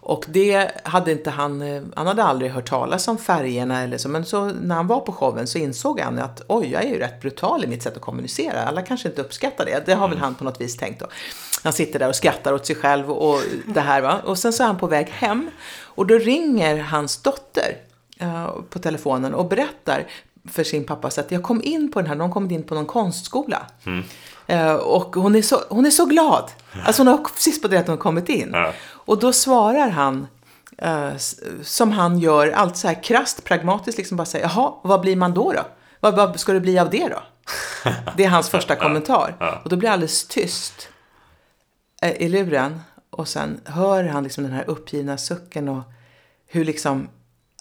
Och det hade inte han, eh, han hade aldrig hört talas om färgerna eller så, men så när han var på showen så insåg han att oj, jag är ju rätt brutal i mitt sätt att kommunicera. Alla kanske inte uppskattar det. Det har väl han på något vis tänkt då. Han sitter där och skrattar åt sig själv och det här va. Och sen så är han på väg hem och då ringer hans dotter eh, på telefonen och berättar för sin pappa så att jag kom in på den här, de kom in på någon konstskola. Eh, och hon är, så, hon är så glad. Alltså hon har precis på det att hon har kommit in. Ja. Och då svarar han eh, som han gör, allt så här krasst, pragmatiskt, liksom bara säger, jaha, vad blir man då då? Vad, vad ska det bli av det då? Det är hans första kommentar. Och då blir det alldeles tyst eh, i luren. Och sen hör han liksom den här uppgivna sucken och hur liksom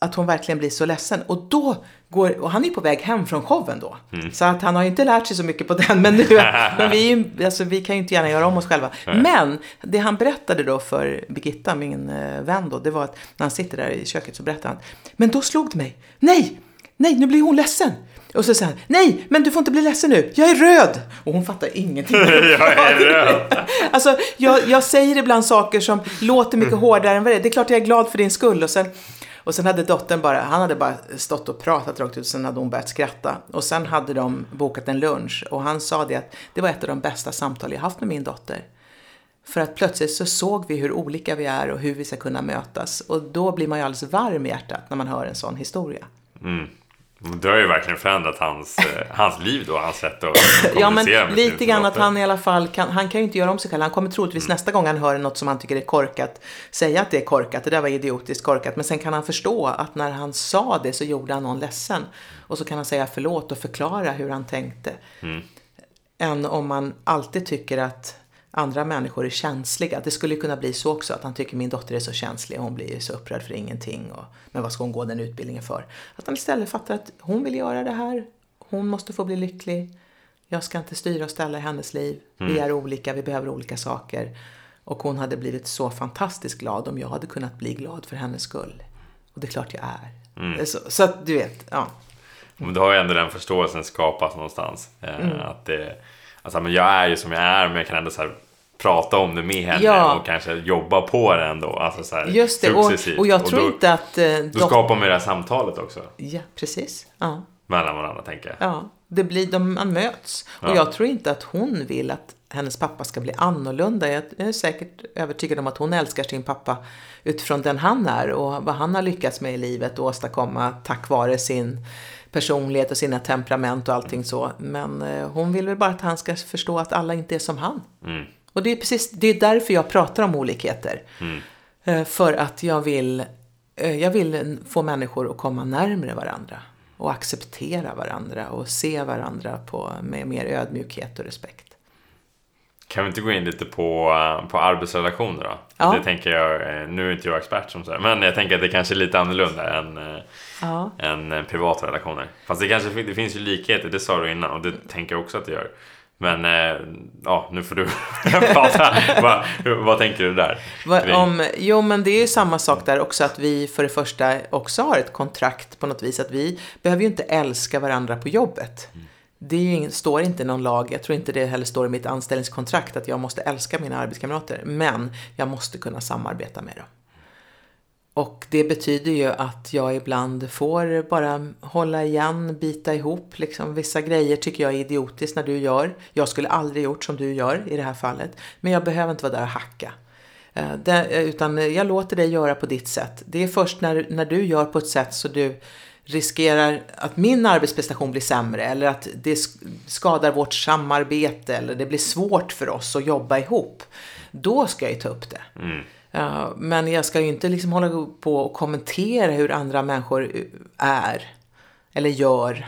att hon verkligen blir så ledsen. Och då går, och han är på väg hem från showen då. Så att han har ju inte lärt sig så mycket på den. Men, nu, men vi, alltså, vi kan ju inte gärna göra om oss själva. Men det han berättade då för Birgitta, min eh, vän då, det var att när han sitter där i köket så berättar han. Men då slog det mig. Nej! Nej, nu blir hon ledsen. Och så säger han, nej, men du får inte bli ledsen nu, jag är röd! Och hon fattar ingenting. Jag är röd. Alltså, jag, jag säger ibland saker som låter mycket hårdare än vad det är. Det är klart jag är glad för din skull. Och sen, och sen hade dottern bara, han hade bara stått och pratat rakt ut, sen hade hon börjat skratta. Och sen hade de bokat en lunch och han sa det att det var ett av de bästa samtal jag haft med min dotter. För att plötsligt så såg vi hur olika vi är och hur vi ska kunna mötas. Och då blir man ju alldeles varm i hjärtat när man hör en sån historia. Mm. Du har ju verkligen förändrat hans, eh, hans liv då, hans sätt att kommunicera Ja, men med lite grann att han i alla fall kan, han kan ju inte göra om sig själv. Han kommer troligtvis nästa gång han hör något som han tycker är korkat, säga att det är korkat, det där var idiotiskt korkat. Men sen kan han förstå att när han sa det så gjorde han någon ledsen. Och så kan han säga förlåt och förklara hur han tänkte. Än om man alltid tycker att andra människor är känsliga. Det skulle ju kunna bli så också, att han tycker min dotter är så känslig och hon blir så upprörd för ingenting. Och, men vad ska hon gå den utbildningen för? Att han istället fattar att hon vill göra det här, hon måste få bli lycklig. Jag ska inte styra och ställa i hennes liv. Vi är olika, vi behöver olika saker. Och hon hade blivit så fantastiskt glad om jag hade kunnat bli glad för hennes skull. Och det är klart jag är. Så, så att du vet, ja. Men då har ju ändå den förståelsen skapats någonstans. Eh, Mm. Att det, alltså, men jag är ju som jag är, men jag kan ändå så här, prata om det med henne Ja. och kanske jobba på det ändå. Alltså, så här, Just det, och, successivt. och jag tror då, inte att... Eh, Då skapar man ju det här samtalet också. Ja, precis. Ja. Mellan varandra, tänker jag. Ja, det blir, de, man möts. Och Ja. jag tror inte att hon vill att hennes pappa ska bli annorlunda. Jag är säkert övertygad om att hon älskar sin pappa utifrån den han är och vad han har lyckats med i livet och åstadkomma tack vare sin personlighet och sina temperament och allting så. Men eh, hon vill väl bara att han ska förstå att alla inte är som han. Mm. Och det är precis det är därför jag pratar om olikheter. Eh, För att jag vill, eh, jag vill få människor att komma närmare varandra. Och acceptera varandra och se varandra på, med mer ödmjukhet och respekt. Kan vi inte gå in lite på, eh, på arbetsrelationer då? Ja. Det tänker jag, nu är inte jag expert som här, men jag tänker att det kanske är lite annorlunda än, Ja. än privata relationer. Fast det kanske det finns ju likheter, det sa du innan och det tänker jag också att det gör. Men eh, ja, nu får du prata. vad, vad tänker du där? Kring- om, jo, men det är ju samma sak där också att vi för det första också har ett kontrakt på något vis. Att vi behöver ju inte älska varandra på jobbet. Det ju står inte i någon lag, jag tror inte det heller står i mitt anställningskontrakt att jag måste älska mina arbetskamrater. Men jag måste kunna samarbeta med dem. Och det betyder ju att jag ibland får bara hålla igen, bita ihop. Liksom. Vissa grejer tycker jag är idiotiskt när du gör. Jag skulle aldrig gjort som du gör i det här fallet. Men jag behöver inte vara där och hacka. Eh, det, eh, utan jag låter dig göra på ditt sätt. Det är först när, när du gör på ett sätt så du riskerar att min arbetsprestation blir sämre eller att det skadar vårt samarbete eller det blir svårt för oss att jobba ihop. Då ska jag ju ta upp det. Mm. Ja, men jag ska ju inte liksom hålla på och kommentera hur andra människor är. eller gör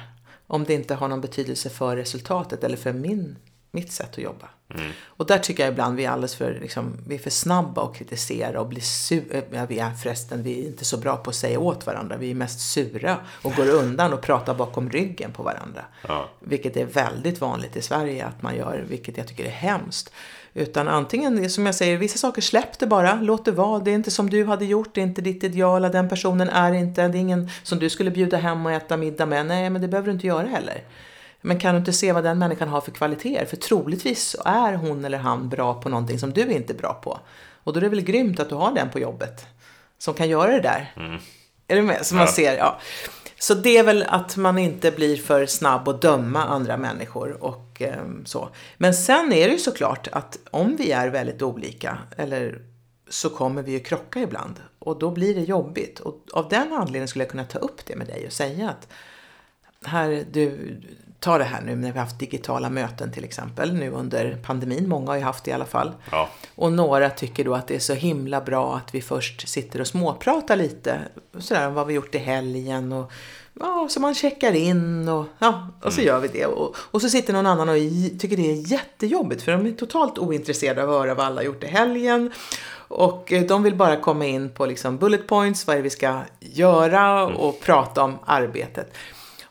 om det inte har någon betydelse för resultatet eller för min, mitt sätt att jobba. Mm. Och där tycker jag ibland vi är alldeles för, liksom, vi är för snabba att kritisera och bli sura. Ja, vi är förresten, vi är inte så bra på att säga åt varandra. Vi är mest sura och går undan och pratar bakom ryggen på varandra. Ja. Vilket är väldigt vanligt i Sverige att man gör, vilket jag tycker är hemskt. Utan antingen, som jag säger, vissa saker släpp det bara, låt det vara. Det är inte som du hade gjort, det är inte ditt ideala, den personen är inte, det är ingen som du skulle bjuda hem och äta middag med. Nej, men det behöver du inte göra heller. Men kan du inte se vad den människan har för kvaliteter? För troligtvis är hon eller han bra på någonting som du inte är bra på. Och då är det väl grymt att du har den på jobbet. Som kan göra det där. Är du med? Man Ja. ser, ja. Så det är väl att man inte blir för snabb att döma andra människor och eh, så. Men sen är det ju såklart att om vi är väldigt olika eller så kommer vi ju krocka ibland och då blir det jobbigt. Och av den anledningen skulle jag kunna ta upp det med dig och säga att här, du, ta det här nu när vi har haft digitala möten till exempel nu under pandemin. Många har ju haft det i alla fall. Ja. Och några tycker då att det är så himla bra att vi först sitter och småpratar lite sådär om vad vi gjort i helgen och ja, så man checkar in och ja, och så gör vi det. Och, och så sitter någon annan och tycker det är jättejobbigt för de är totalt ointresserade av att höra vad alla gjort i helgen. Och eh, de vill bara komma in på liksom bullet points, vad är det vi ska göra och prata om arbetet.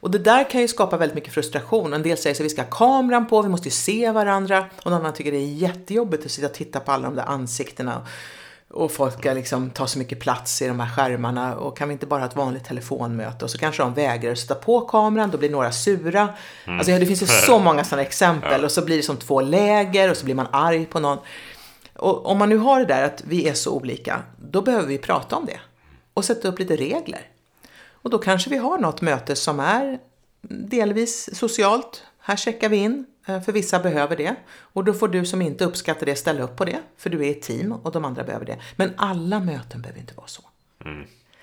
Och det där kan ju skapa väldigt mycket frustration. En del säger så vi ska ha kameran på, vi måste ju se varandra. Och någon annan tycker det är jättejobbigt att sitta och titta på alla de där ansiktena. Och folk ska liksom ta så mycket plats i de här skärmarna. Och kan vi inte bara ha ett vanligt telefonmöte? Och så kanske de vägrar att sätta på kameran, då blir några sura. Alltså ja, det finns ju så många sådana exempel. Och så blir det som två läger och så blir man arg på någon. Och om man nu har det där att vi är så olika, då behöver vi prata om det. Och sätta upp lite regler. Och då kanske vi har något möte som är delvis socialt. Här checkar vi in, eh, för vissa behöver det. Och då får du som inte uppskattar det ställa upp på det, för du är ett team och de andra behöver det. Men alla möten behöver inte vara så.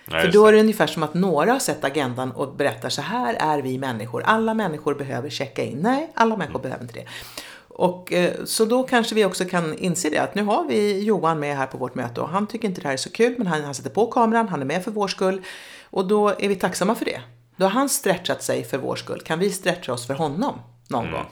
Nej, För då är det ungefär som att några har sett agendan och berättar så här är vi människor. Alla människor behöver checka in. Nej, alla människor behöver inte det. Och, eh, så då kanske vi också kan inse det att nu har vi Johan med här på vårt möte och han tycker inte det här är så kul men han, han sätter på kameran, han är med för vår skull och då är vi tacksamma för det. Då har han stretchat sig för vår skull. Kan vi stretcha oss för honom någon gång?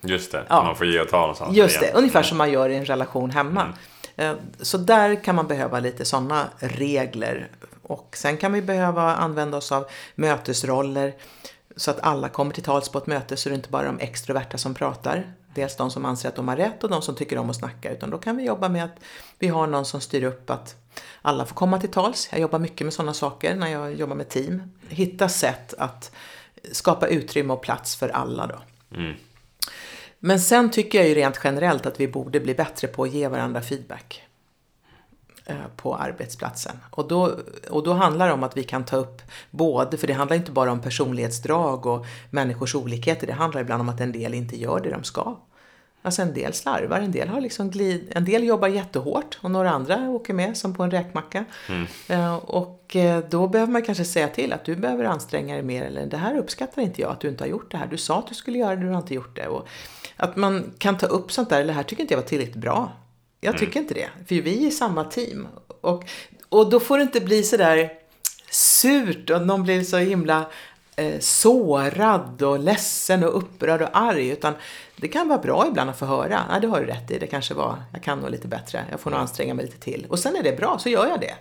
Just det, Ja. man får ge och ta någonstans. Just det, igen. ungefär som man gör i en relation hemma. Eh, Så där kan man behöva lite sådana regler. Och sen kan vi behöva använda oss av mötesroller. Så att alla kommer till tals på ett möte så det är inte bara de extroverta som pratar. Dels de som anser att de har rätt och de som tycker om att snacka. Utan då kan vi jobba med att vi har någon som styr upp att alla får komma till tals. Jag jobbar mycket med sådana saker när jag jobbar med team. Hitta sätt att skapa utrymme och plats för alla då. Men sen tycker jag ju rent generellt att vi borde bli bättre på att ge varandra feedback eh, på arbetsplatsen. Och då, och då handlar det om att vi kan ta upp både, för det handlar inte bara om personlighetsdrag och människors olikheter, det handlar ibland om att en del inte gör det de ska. Alltså en del slarvar, en del har liksom glid, en del jobbar jättehårt och några andra åker med som på en räkmacka. Eh, Och eh, då behöver man kanske säga till att du behöver anstränga dig mer eller det här uppskattar inte jag att du inte har gjort det här. Du sa att du skulle göra det, du har inte gjort det. Och att man kan ta upp sånt där, eller det här tycker inte jag var tillräckligt bra. Jag tycker inte det, för vi är i samma team. Och, och då får det inte bli så där surt och någon blir så himla eh, sårad och ledsen och upprörd och arg. Utan det kan vara bra ibland att få höra. Ja, det har du rätt i. Det kanske var, jag kan nog lite bättre. Jag får nog anstränga mig lite till. Och sen är det bra, så gör jag det.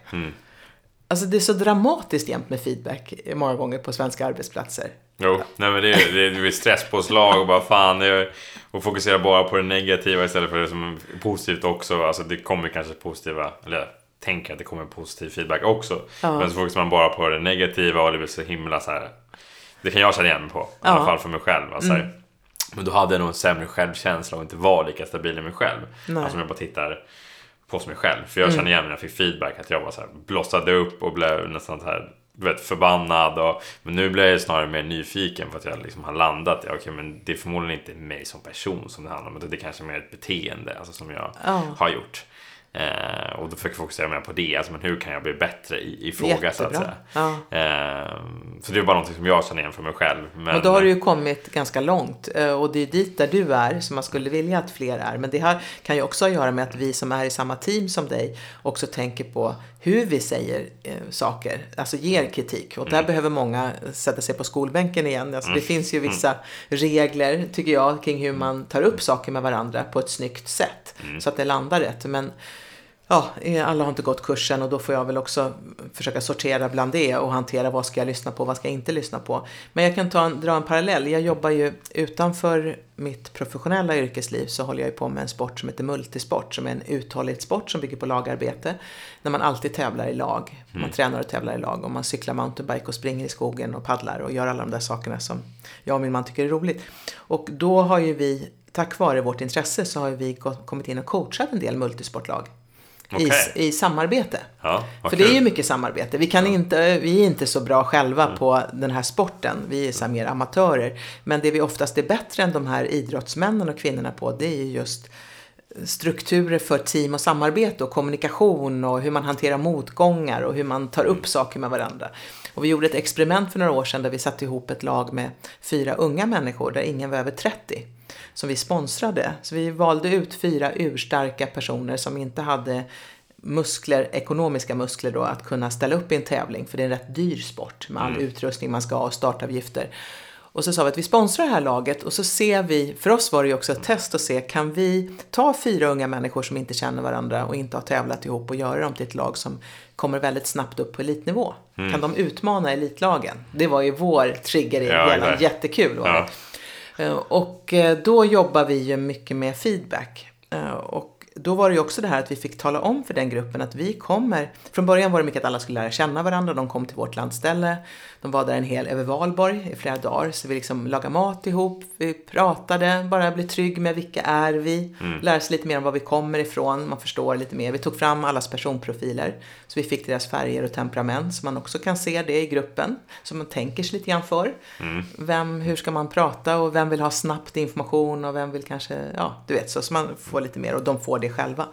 Alltså det är så dramatiskt jämt med feedback många gånger på svenska arbetsplatser. Jo, nej men det är, det är stresspåslag och bara fan. Det är, och fokusera bara på det negativa istället för det som är positivt också. Alltså det kommer kanske positiva, eller tänker att det kommer positiv feedback också. Ja. Men så fokuserar man bara på det negativa och det blir så himla så här. Det kan jag känna igen på, i Ja. Mm. alla fall för mig själv. Alltså, Men då hade jag nog en sämre självkänsla och inte var lika stabil i mig själv. Nej. Mm. Alltså om jag bara tittar på mig själv. För jag känner igen när jag fick feedback att jag var så här, blossade upp och blev nästan så här du vet, förbannad. Och, men nu blir jag snarare mer nyfiken för att jag liksom har landat i okej, men det är förmodligen inte mig som person som det handlar om. utan Det är kanske mer ett beteende alltså, som jag Ja. har gjort. Eh, och då försöker jag fokusera mer på det, alltså men hur kan jag bli bättre i, i fråga Jättebra. så att säga. Ja. Eh, så det är bara någonting som jag känner igen för mig själv. Men, Och då har du ju kommit ganska långt. eh, Och det är dit där du är som man skulle vilja att fler är. Men det här kan ju också ha att göra med att vi som är i samma team som dig också tänker på hur vi säger eh, saker. Alltså ger kritik. Och där Mm. behöver många sätta sig på skolbänken igen. Alltså det finns ju vissa regler, tycker jag, kring hur man tar upp saker med varandra på ett snyggt sätt. Mm. Så att det landar rätt. Men Ja, eh, alla har inte gått kursen och då får jag väl också försöka sortera bland det och hantera vad ska jag lyssna på, vad ska jag inte lyssna på. Men jag kan ta en, dra en parallell. Jag jobbar ju utanför mitt professionella yrkesliv så håller jag ju på med en sport som heter multisport som är en uthållighetssport som bygger på lagarbete. När man alltid tävlar i lag. Man tränar och tävlar i lag och man cyklar mountainbike och springer i skogen och paddlar och gör alla de där sakerna som jag och min man tycker är roligt. Och då har ju vi, tack vare vårt intresse, så har vi kommit in och coachat en del multisportlag. Okej. I, I samarbete. Ja, För det är ju mycket samarbete. Vi, kan inte, vi är inte så bra själva på den här sporten. Vi är så mer amatörer. Men det vi oftast är bättre än de här idrottsmännen och kvinnorna på, det är ju just strukturer för team och samarbete och kommunikation och hur man hanterar motgångar och hur man tar upp saker med varandra. Och vi gjorde ett experiment för några år sedan där vi satte ihop ett lag med fyra unga människor där ingen var över 30 som vi sponsrade. Så vi valde ut fyra urstarka personer som inte hade muskler, ekonomiska muskler då, att kunna ställa upp i en tävling. För det är en rätt dyr sport med all utrustning man ska ha och startavgifter. Och så sa vi att vi sponsrar det här laget och så ser vi, för oss var det ju också ett test att se, kan vi ta fyra unga människor som inte känner varandra och inte har tävlat ihop och göra dem till ett lag som kommer väldigt snabbt upp på elitnivå? Kan de utmana elitlagen? Det var ju vår trigger i Ja, jättekul var Ja. det. Eh, Eh, och eh, då jobbar vi ju mycket med feedback. Eh, och då var det ju också det här att vi fick tala om för den gruppen att vi kommer, från början var det mycket att alla skulle lära känna varandra, de kom till vårt landställe, de var där en hel, över valborg i flera dagar, så vi liksom lagade mat ihop, vi pratade, bara bli trygg med vilka är vi, lära sig lite mer om var vi kommer ifrån, man förstår lite mer. Vi tog fram allas personprofiler, så vi fick deras färger och temperament, så man också kan se det i gruppen, så man tänker sig lite grann för. Vem, hur ska man prata? Och vem vill ha snabbt information? Och vem vill kanske, ja, du vet, så, så man får lite mer. Och de får det själva.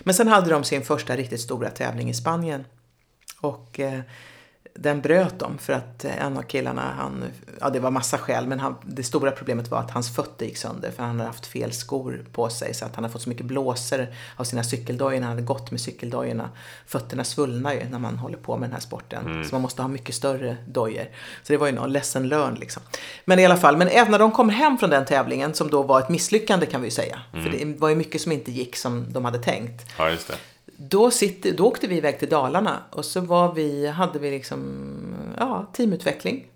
Men sen hade de sin första riktigt stora tävling i Spanien. Och eh, den bröt de för att eh, en av killarna, han, ja det var massa skäl, men han, det stora problemet var att hans fötter gick sönder för han hade haft fel skor på sig så att han hade fått så mycket blåsor av sina cykeldojor när han hade gått med cykeldojorna. Fötterna svullnar ju när man håller på med den här sporten, så man måste ha mycket större dojor. Så det var ju någon lesson learned liksom. Men i alla fall, men även när de kom hem från den tävlingen, som då var ett misslyckande kan vi ju säga, för det var ju mycket som inte gick som de hade tänkt. ja, just det. Då, sitter, då åkte vi iväg till Dalarna och så var vi, hade vi liksom, ja, teamutveckling.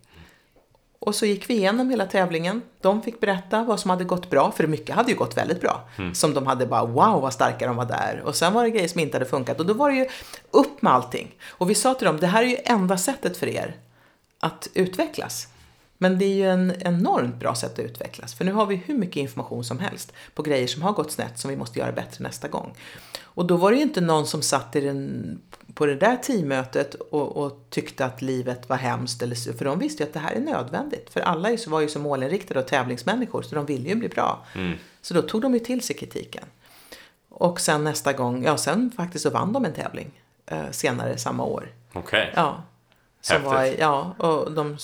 Och så gick vi igenom hela tävlingen. De fick berätta vad som hade gått bra, för mycket hade ju gått väldigt bra. Som de hade bara, wow vad starka de var där. Och sen var det grejer som inte hade funkat. Och då var det ju upp med allting. Och vi sa till dem, det här är ju enda sättet för er att utvecklas. Men det är ju en enormt bra sätt att utvecklas. För nu har vi hur mycket information som helst på grejer som har gått snett som vi måste göra bättre nästa gång. Och då var det ju inte någon som satt i den, på det där teammötet och, och tyckte att livet var hemskt. Eller, så- för de visste ju att det här är nödvändigt. För alla var ju så målinriktade och tävlingsmänniskor så de ville ju bli bra. Så då tog de ju till sig kritiken. Och sen nästa gång, ja sen faktiskt så vann de en tävling eh, senare samma år. Okej. Ja. Som Häftigt. var, ja, och, de,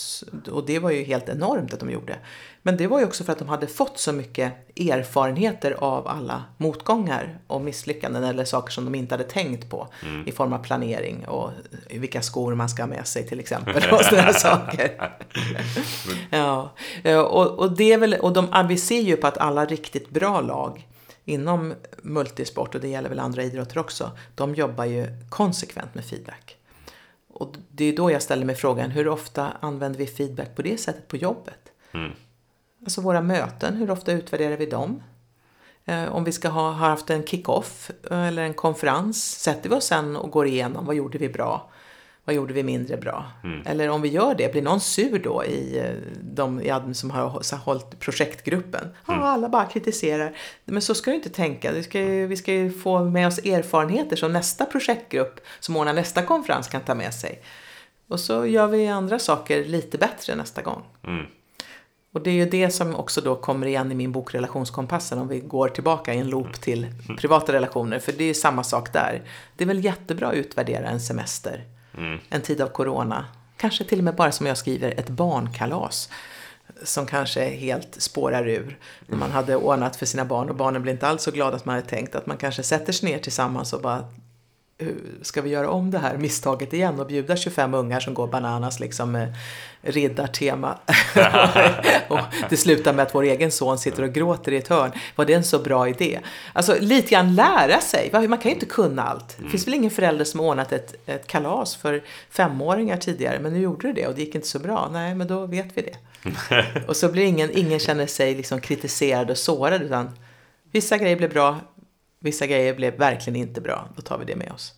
och det var ju helt enormt att de gjorde. Men det var ju också för att de hade fått så mycket erfarenheter av alla motgångar och misslyckanden eller saker som de inte hade tänkt på Mm. i form av planering och vilka skor man ska ha med sig till exempel och sådana saker. ja, eh, och, och, det är väl, och de, vi ser ju på att alla riktigt bra lag inom multisport, och det gäller väl andra idrotter också, de jobbar ju konsekvent med feedback. Och det är då jag ställer mig frågan, hur ofta använder vi feedback på det sättet på jobbet? Alltså våra möten, hur ofta utvärderar vi dem? Eh, om vi ska ha, ha haft en kick-off eh, eller en konferens, sätter vi oss sen och går igenom vad gjorde vi bra? Vad gjorde vi mindre bra? Eller om vi gör det, blir någon sur då i eh, de i admin som har hållit projektgruppen? Ja, alla bara kritiserar. Men så ska du inte tänka. Vi ska, ju, vi ska ju få med oss erfarenheter som nästa projektgrupp som ordnar nästa konferens kan ta med sig. Och så gör vi andra saker lite bättre nästa gång. Och det är ju det som också då kommer igen i min bok Relationskompassen om vi går tillbaka i en loop till privata relationer. För det är ju samma sak där. Det är väl jättebra att utvärdera en semester, Mm. en tid av corona. Kanske till och med bara som jag skriver, ett barnkalas. Som kanske helt spårar ur. När man hade ordnat för sina barn och barnen blir inte alls så glada att man hade tänkt. Att man kanske sätter sig ner tillsammans och bara ska vi göra om det här misstaget igen och bjuda 25 ungar som går bananas liksom med riddartema. och det slutar med att vår egen son sitter och gråter i ett hörn. Var det en så bra idé? Alltså lite grann lära sig. Man kan ju inte kunna allt. Det finns väl ingen förälder som har ordnat ett, ett kalas för femåringar tidigare, men nu gjorde du det och det gick inte så bra. Nej, men då vet vi det. och så blir ingen, ingen känner sig liksom kritiserad och sårad, utan vissa grejer blev bra, vissa grejer blev verkligen inte bra. Då tar vi det med oss.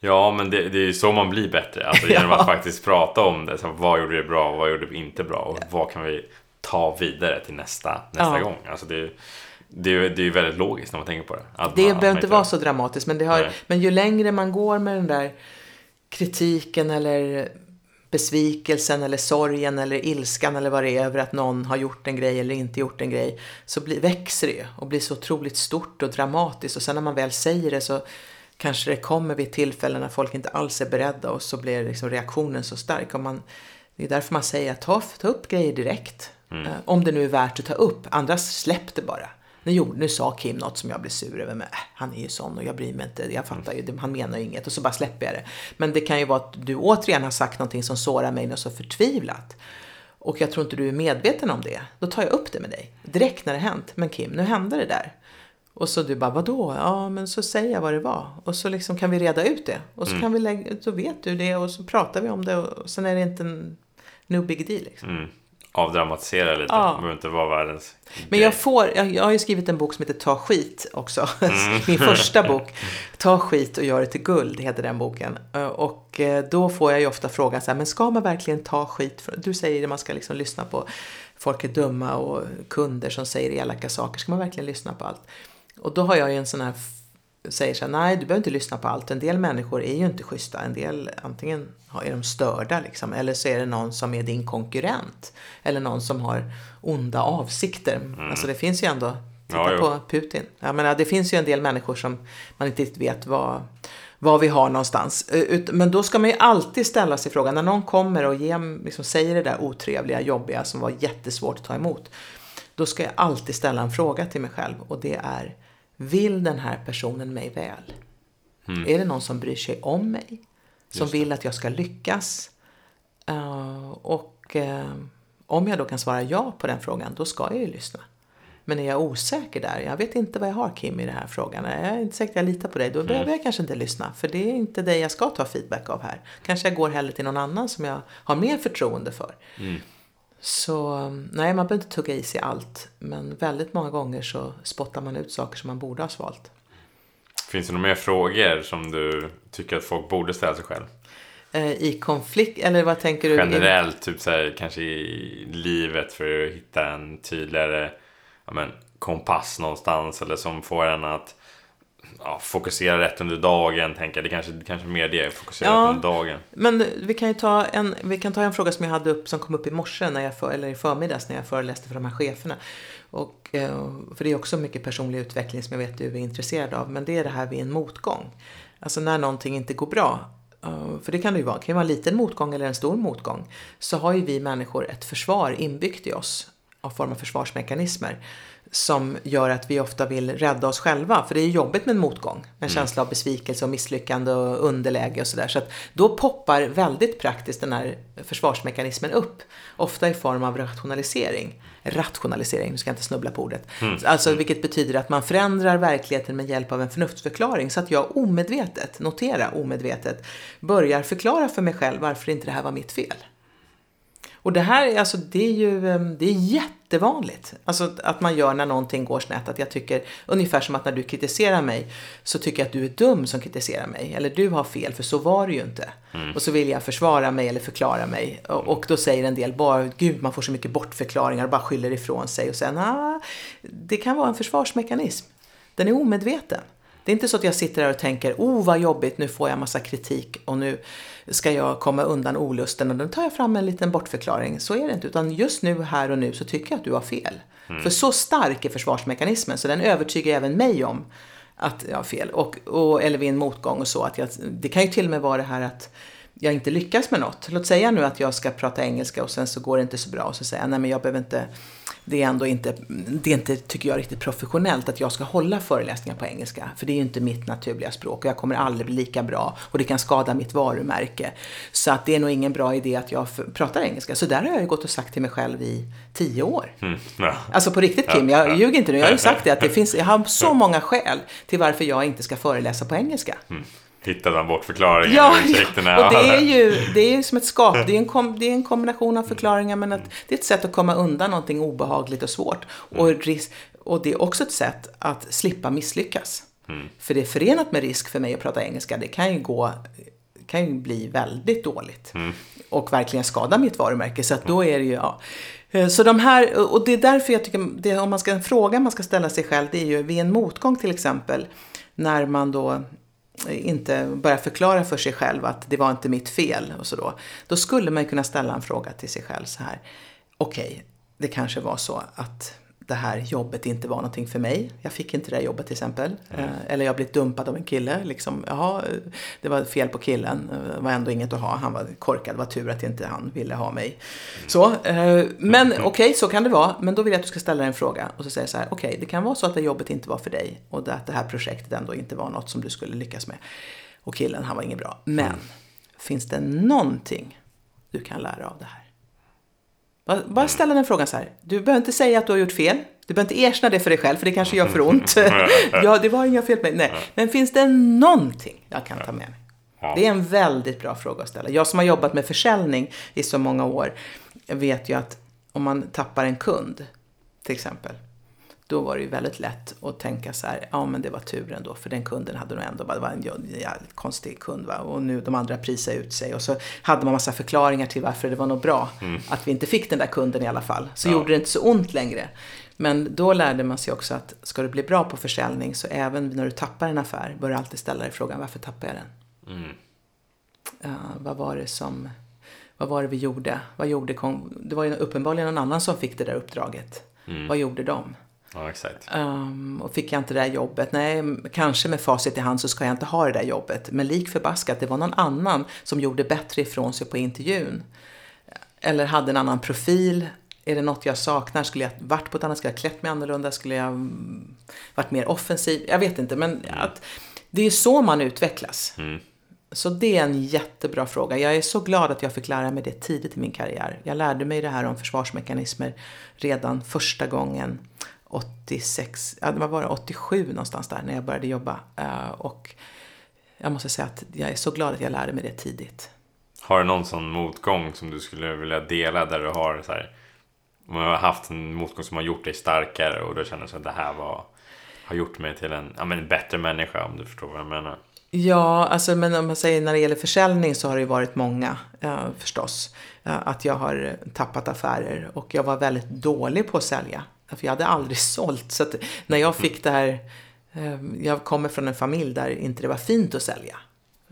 Ja, men det, det är ju så man blir bättre. Alltså genom att faktiskt prata om det. Så vad gjorde vi bra och vad gjorde vi inte bra? Och vad kan vi ta vidare till nästa, nästa Ja. gång? Alltså det, det, är- det är ju väldigt logiskt när man tänker på det. Att Det man- behöver inte vara så dramatiskt, men, det har, Nej. men ju längre man går med den där kritiken eller besvikelsen eller sorgen eller ilskan eller vad det är över att någon har gjort en grej eller inte gjort en grej så blir, växer det och blir så otroligt stort och dramatiskt och sen när man väl säger det så kanske det kommer vid tillfällen när folk inte alls är beredda och så blir liksom reaktionen så stark. Och man, det är därför man säger att ta, ta upp grejer direkt. Eh, Om det nu är värt att ta upp. Andra släpp det bara. Nu, gjorde, nu sa Kim något som jag blev sur över, men äh, han är ju sån och jag bryr mig inte. Jag fattar ju, han menar ju inget och så bara släpper jag det. Men det kan ju vara att du återigen har sagt någonting som sårar mig något så förtvivlat. Och jag tror inte du är medveten om det. Då tar jag upp det med dig. Direkt när det hänt. Men Kim, nu hände det där. Och så du bara, vadå? Ja, men så säger jag vad det var. Och så liksom kan vi reda ut det. Och så kan vi lägga, så vet du det och så pratar vi om det och sen är det inte en no big deal liksom. Mm. Avdramatisera lite. Ja. Det behöver inte vara världens Men grej. jag får, jag, jag har ju skrivit en bok som heter Ta skit också. Mm. Min första bok. Ta skit och gör det till guld heter den boken. Eh, Och eh, då får jag ju ofta frågan så här, men ska man verkligen ta skit? Du säger att man ska liksom lyssna på folk är dumma och kunder som säger elaka saker. Ska man verkligen lyssna på allt? Och då har jag ju en sån här säger så här, nej du behöver inte lyssna på allt. En del människor är ju inte schyssta. En del, antingen är de störda liksom, eller så är det någon som är din konkurrent. Eller någon som har onda avsikter. Alltså det finns ju ändå, titta Mm. Ja, jo. på Putin. Jag menar, det finns ju en del människor som man inte riktigt vet vad, vad vi har någonstans. Men då ska man ju alltid ställa sig frågan, när någon kommer och ger, liksom, säger det där otrevliga, jobbiga som var jättesvårt att ta emot. Då ska jag alltid ställa en fråga till mig själv och det är, vill den här personen mig väl? Är det någon som bryr sig om mig? Som vill att jag ska lyckas? Eh, och eh, om jag då kan svara ja på den frågan, då ska jag ju lyssna. Men är jag osäker där, jag vet inte vad jag har Kim i den här frågan, jag är inte säker att jag litar på dig, då behöver jag kanske inte lyssna. För det är inte dig jag ska ta feedback av här. Kanske jag går hellre till någon annan som jag har mer förtroende för. Så nej, man behöver inte tugga i sig allt. Men väldigt många gånger så spottar man ut saker som man borde ha svalt. Finns det några mer frågor som du tycker att folk borde ställa sig själv? Eh, I konflikt, eller vad tänker du? Generellt, typ så här, kanske i livet för att hitta en tydligare ja, men, kompass någonstans eller som får en att ja, fokusera rätt under dagen. Tänka. Det kanske, kanske mer det, fokusera Ja. rätt under dagen. Men vi kan ju ta en, vi kan ta en fråga som jag hade upp, som kom upp i morse, när jag för, eller i förmiddags när jag föreläste för de här cheferna. Och, eh, för det är också mycket personlig utveckling som jag vet du är intresserad av. Men det är det här vid en motgång. Alltså när någonting inte går bra. eh, För det kan det ju vara, det kan ju vara en liten motgång eller en stor motgång. Så har ju vi människor ett försvar inbyggt i oss. Av form av försvarsmekanismer. Som gör att vi ofta vill rädda oss själva. För det är jobbigt med en motgång. En känsla av besvikelse och misslyckande och underläge och sådär. Så att då poppar väldigt praktiskt den här försvarsmekanismen upp. Ofta i form av rationalisering. Rationalisering, nu ska jag inte snubbla på ordet. Alltså vilket betyder att man förändrar verkligheten med hjälp av en förnuftsförklaring. Så att jag omedvetet, notera omedvetet, börjar förklara för mig själv varför inte det här var mitt fel. Och det här alltså, det är ju em, det är jättevanligt. Alltså att man gör när någonting går snett. Att jag tycker, ungefär som att när du kritiserar mig så tycker jag att du är dum som kritiserar mig. Eller du har fel, för så var det ju inte. Och så vill jag försvara mig eller förklara mig. Och, och då säger en del bara, gud man får så mycket bortförklaringar och bara skyller ifrån sig. Och sen, ah, det kan vara en försvarsmekanism. Den är omedveten. Det är inte så att jag sitter där och tänker, oh vad jobbigt, nu får jag massa kritik och nu ska jag komma undan olusten och då tar jag fram en liten bortförklaring. Så är det inte, utan just nu, här och nu, så tycker jag att du har fel. Mm. För så stark är försvarsmekanismen, så den övertygar även mig om att jag har fel. Och, och, eller vid en motgång och så. Att jag, det kan ju till och med vara det här att jag inte lyckas med något. Låt säga nu att jag ska prata engelska och sen så går det inte så bra och så säger jag nej men jag behöver inte det är ändå inte, det är inte, tycker jag, riktigt professionellt att jag ska hålla föreläsningar på engelska. För det är ju inte mitt naturliga språk och jag kommer aldrig bli lika bra och det kan skada mitt varumärke. Så att det är nog ingen bra idé att jag pratar engelska. Så där har jag ju gått och sagt till mig själv i tio år. Mm, ja. Alltså på riktigt Kim, jag ljuger inte nu. Jag har ju sagt det att det finns, jag har så många skäl till varför jag inte ska föreläsa på engelska. Mm hittade han bort förklaringen ja, och och det är ju det är som ett skap. Det är, en kom, det är en kombination av förklaringar men att det är ett sätt att komma undan någonting obehagligt och svårt. Och, ris, och det är också ett sätt att slippa misslyckas. Mm. För det är förenat med risk för mig att prata engelska. Det kan ju gå kan ju bli väldigt dåligt. Mm. Och verkligen skada mitt varumärke. Så att då är det ju, ja. Eh, så de här, och det är därför jag tycker, det, om man ska, en fråga man ska ställa sig själv, det är ju vid en motgång till exempel, när man då inte börja förklara för sig själv att det var inte mitt fel och så då. Då skulle man kunna ställa en fråga till sig själv så här. Okej, okay, det kanske var så att det här jobbet inte var någonting för mig. Jag fick inte det jobbet till exempel. Mm. Eller jag blivit dumpad av en kille. Liksom, jaha, det var fel på killen. Det var ändå inget att ha. Han var korkad. Det var tur att inte han ville ha mig. Mm. Så, eh, men okej, okay, så kan det vara. Men då vill jag att du ska ställa dig en fråga. Och så säger så här, okej, okay, det kan vara så att det jobbet inte var för dig. Och att det här projektet ändå inte var något som du skulle lyckas med. Och killen, han var inget bra. Men, mm. finns det någonting du kan lära av det här? Bara ställa den frågan så här. Du behöver inte säga att du har gjort fel. Du behöver inte erkänna det för dig själv, för det kanske gör för ont. ja, det var inga fel på mig. Nej. Men finns det någonting jag kan ta med mig? Det är en väldigt bra fråga att ställa. Jag som har jobbat med försäljning i så många år vet ju att om man tappar en kund, till exempel, då var det ju väldigt lätt att tänka så här, ja men det var tur ändå för den kunden hade nog ändå, det var en jävligt konstig kund va? och nu de andra prisade ut sig och så hade man massa förklaringar till varför det var nog bra mm. att vi inte fick den där kunden i alla fall. Så ja. gjorde det inte så ont längre. Men då lärde man sig också att ska du bli bra på försäljning så även när du tappar en affär bör du alltid ställa dig frågan varför tappade jag den? Mm. Uh, vad var det som, vad var det vi gjorde? Vad gjorde, det var ju uppenbarligen någon annan som fick det där uppdraget. Mm. Vad gjorde de? Ja, exakt. Um, och fick jag inte det där jobbet, nej, kanske med facit i hand så ska jag inte ha det där jobbet. Men lik förbaskat, det var någon annan som gjorde bättre ifrån sig på intervjun. Eller hade en annan profil. Är det något jag saknar? Skulle jag varit på ett annat Skulle jag klätt mig annorlunda? Skulle jag varit mer offensiv? Jag vet inte, men mm. att, det är så man utvecklas. Mm. Så det är en jättebra fråga. Jag är så glad att jag fick lära mig det tidigt i min karriär. Jag lärde mig det här om försvarsmekanismer redan första gången 86, ja, det var 87 någonstans där när jag började jobba. Uh, och jag måste säga att jag är så glad att jag lärde mig det tidigt. Har du någon sån motgång som du skulle vilja dela där du har så här, du har haft en motgång som har gjort dig starkare och du känner att det här var, har gjort mig till en, ja, men en bättre människa om du förstår vad jag menar? Ja, alltså, men om man säger när det gäller försäljning så har det ju varit många uh, förstås. Uh, att jag har tappat affärer och jag var väldigt dålig på att sälja. För jag hade aldrig sålt. Så när jag fick det här, ehm, jag kommer från en familj där inte det var fint att sälja.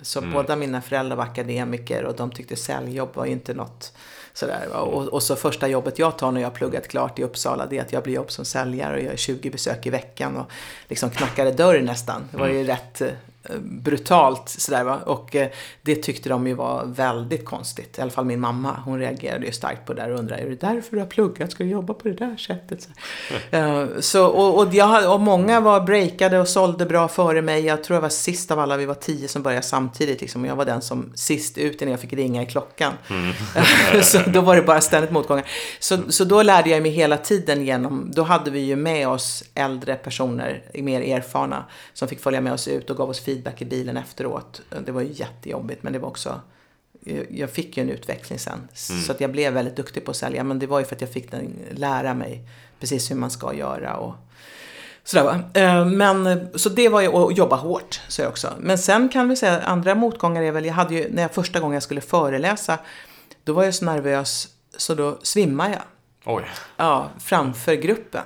Så mm. båda mina föräldrar var akademiker och de tyckte säljjobb var inte något sådär. Och, och, så första jobbet jag tar när jag har pluggat klart i Uppsala det är att jag blir jobb som säljare och gör 20 besök i veckan och liksom knackade dörr nästan. Det var ju mm. rätt brutalt sådär va. Och eh, det tyckte de ju var väldigt konstigt. I alla fall min mamma. Hon reagerade ju starkt på det där och undrade, är det därför du har pluggat? Ska du jobba på det där sättet? Så, mm. så och, och, jag, och många var breakade och sålde bra före mig. Jag tror jag var sist av alla. Vi var tio som började samtidigt liksom. Och jag var den som sist ut innan jag fick ringa i klockan. Mm. så då var det bara ständigt motgångar. Så, så då lärde jag mig hela tiden genom, då hade vi ju med oss äldre personer, mer erfarna, som fick följa med oss ut och gav oss feedback i bilen efteråt. Det var ju jättejobbigt men det var också jag fick ju en utveckling sen. Mm. Så att jag blev väldigt duktig på att sälja. Men det var ju för att jag fick den, lära mig precis hur man ska göra. Och sådär. Eh, men, så det var ju att jobba hårt, så jag också. Men sen kan vi säga andra motgångar är väl, jag hade ju, när jag första gången jag skulle föreläsa, då var jag så nervös så då svimmade jag. Oj. Ja, framför gruppen.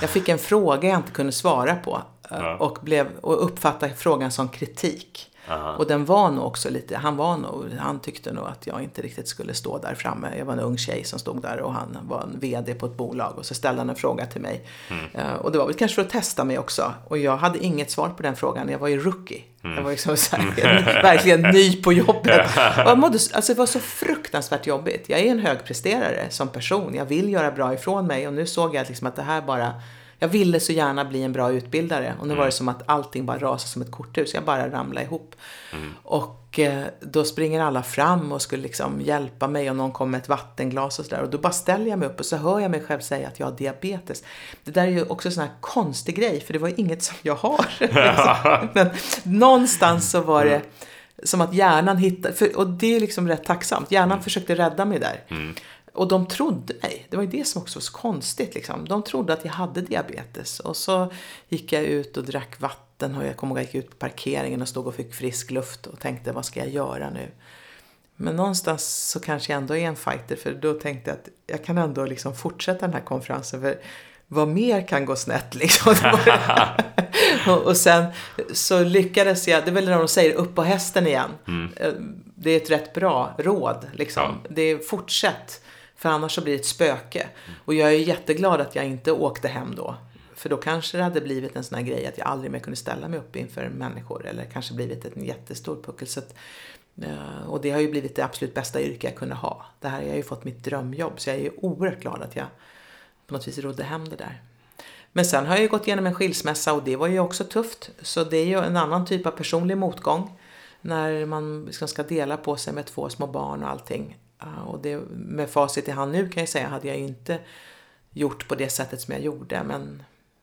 Jag fick en fråga jag inte kunde svara på. Ja. och, blev, och uppfattade frågan som kritik. Aha. Och den var nog också lite, han var nog, han tyckte nog att jag inte riktigt skulle stå där framme. Jag var en ung tjej som stod där och han var en VD på ett bolag och så ställde han en fråga till mig. Eh, och det var väl kanske för att testa mig också. Och jag hade inget svar på den frågan, jag var ju rookie. Jag var liksom så här, verkligen ny på jobbet. Och jag mådde, alltså det var så fruktansvärt jobbigt. Jag är en högpresterare som person, jag vill göra bra ifrån mig och nu såg jag liksom att det här bara jag ville så gärna bli en bra utbildare och nu var det som att allting bara rasade som ett korthus. Jag bara ramlade ihop. Och eh, då springer alla fram och skulle liksom hjälpa mig och någon kom med ett vattenglas och sådär. Och då bara ställer jag mig upp och så hör jag mig själv säga att jag har diabetes. Det där är ju också en sån här konstig grej för det var inget som jag har. Men någonstans så var det som att hjärnan hittade, för, och det är liksom rätt tacksamt. Hjärnan försökte rädda mig där. Och de trodde mig. Det var ju det som också var så konstigt. Liksom. De trodde att jag hade diabetes. Och så gick jag ut och drack vatten. Och jag kommer ihåg att jag gick ut på parkeringen och stod och fick frisk luft. Och tänkte, vad ska jag göra nu? Men någonstans så kanske jag ändå är en fighter. För då tänkte jag att jag kan ändå liksom fortsätta den här konferensen. För vad mer kan gå snett liksom? och, sen så lyckades jag, det är väl när de säger upp på hästen igen. Eh, Det är ett rätt bra råd liksom. Ja. Det är fortsätt. För annars så blir det ett spöke. Och jag är jätteglad att jag inte åkte hem då. För då kanske det hade blivit en sån här grej att jag aldrig mer kunde ställa mig upp inför människor. Eller kanske blivit en jättestor puckel. Så att, eh, och det har ju blivit det absolut bästa yrke jag kunde ha. Det här, jag har ju fått mitt drömjobb. Så jag är ju oerhört glad att jag på något vis rodde hem det där. Men sen har jag ju gått igenom en skilsmässa och det var ju också tufft. Så det är ju en annan typ av personlig motgång. När man ska dela på sig med två små barn och allting. Och det, med facit i hand nu kan jag säga hade jag inte gjort på det sättet som jag gjorde. Men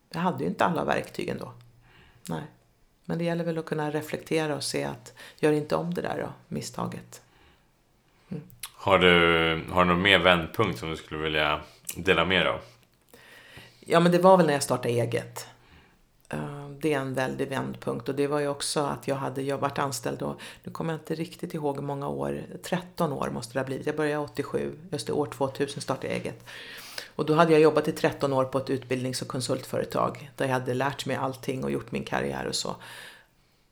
jag hade ju inte alla verktygen då. Nej. Men det gäller väl att kunna reflektera och se att gör inte om det där då, misstaget. Har du, har du någon mer vändpunkt som du skulle vilja dela med dig av? Ja, men det var väl när jag startade eget. Eh, det är en väldig vändpunkt och det var ju också att jag hade jag varit anställd då, nu kommer jag inte riktigt ihåg hur många år, 13 år måste det ha blivit. Jag började 87, just det, år 2000 startade jag eget. Och då hade jag jobbat i 13 år på ett utbildnings och konsultföretag där jag hade lärt mig allting och gjort min karriär och så.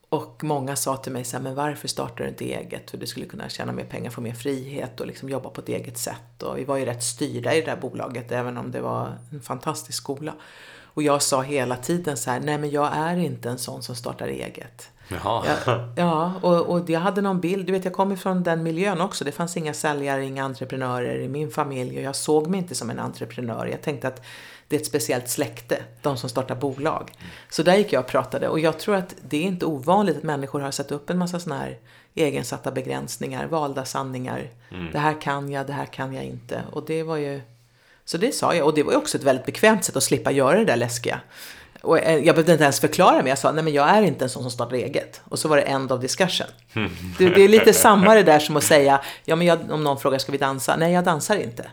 Och många sa till mig så här, men varför startar du inte eget? För du skulle kunna tjäna mer pengar, få mer frihet och liksom jobba på ett eget sätt. Och vi var ju rätt styrda i det där bolaget, även om det var en fantastisk skola. Och jag sa hela tiden så här, nej men jag är inte en sån som startar eget. Jaha. Ja, ja och, och jag hade någon bild, du vet jag kommer från den miljön också. Det fanns inga säljare, inga entreprenörer i min familj och jag såg mig inte som en entreprenör. Jag tänkte att det är ett speciellt släkte, de som startar bolag. Så där gick jag och pratade och jag tror att det är inte ovanligt att människor har satt upp en massa sådana här egensatta begränsningar, valda sanningar. Det här kan jag, det här kan jag inte. Och det var ju så det sa jag. Och det var ju också ett väldigt bekvämt sätt att slippa göra det där läskiga. Och eh, jag behövde inte ens förklara mig. Jag sa, nej men jag är inte en sån som startar eget. Och så var det end of discussion. Det, det är lite samma det där som att säga, ja men jag, om någon frågar, ska vi dansa? Nej, jag dansar inte.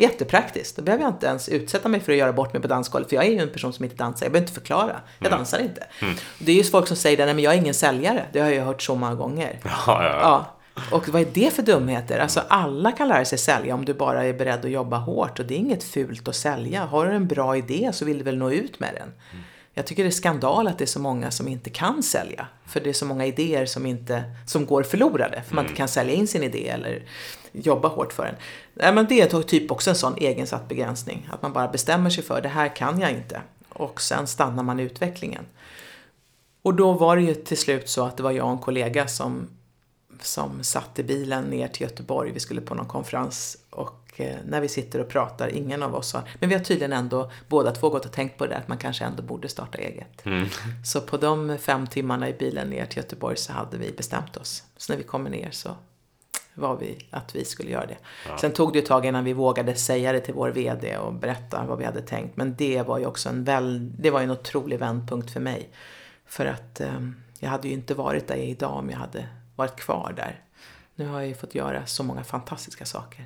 Jättepraktiskt. Då behöver jag inte ens utsätta mig för att göra bort mig på dansgolvet. För jag är ju en person som inte dansar. Jag behöver inte förklara. Jag dansar inte. Det är ju folk som säger, nej men jag är ingen säljare. Det har jag hört så många gånger. Ja, ja, ja. Ja. Och vad är det för dumheter? Alltså alla kan lära sig sälja om du bara är beredd att jobba hårt. Och det är inget fult att sälja. Har du en bra idé så vill du väl nå ut med den. Jag tycker det är skandal att det är så många som inte kan sälja. För det är så många idéer som, inte, som går förlorade. För man inte kan sälja in sin idé eller jobba hårt för den. Nej, men det är typ också en sån egensatt begränsning. Att man bara bestämmer sig för det här kan jag inte. Och sen stannar man i utvecklingen. Och då var det ju till slut så att det var jag och en kollega som, som satt i bilen ner till Göteborg. Vi skulle på någon konferens och eh, när vi sitter och pratar, ingen av oss har, men vi har tydligen ändå båda två gått och tänkt på det där att man kanske ändå borde starta eget. Så på de fem timmarna i bilen ner till Göteborg så hade vi bestämt oss. Så när vi kommer ner så var vi att vi skulle göra det. Sen tog det ett tag innan vi vågade säga det till vår VD och berätta vad vi hade tänkt. Men det var ju också en, väl, det var ju en otrolig vändpunkt för mig. För att eh, jag hade ju inte varit där idag om jag hade varit kvar där. Nu har jag ju fått göra så många fantastiska saker.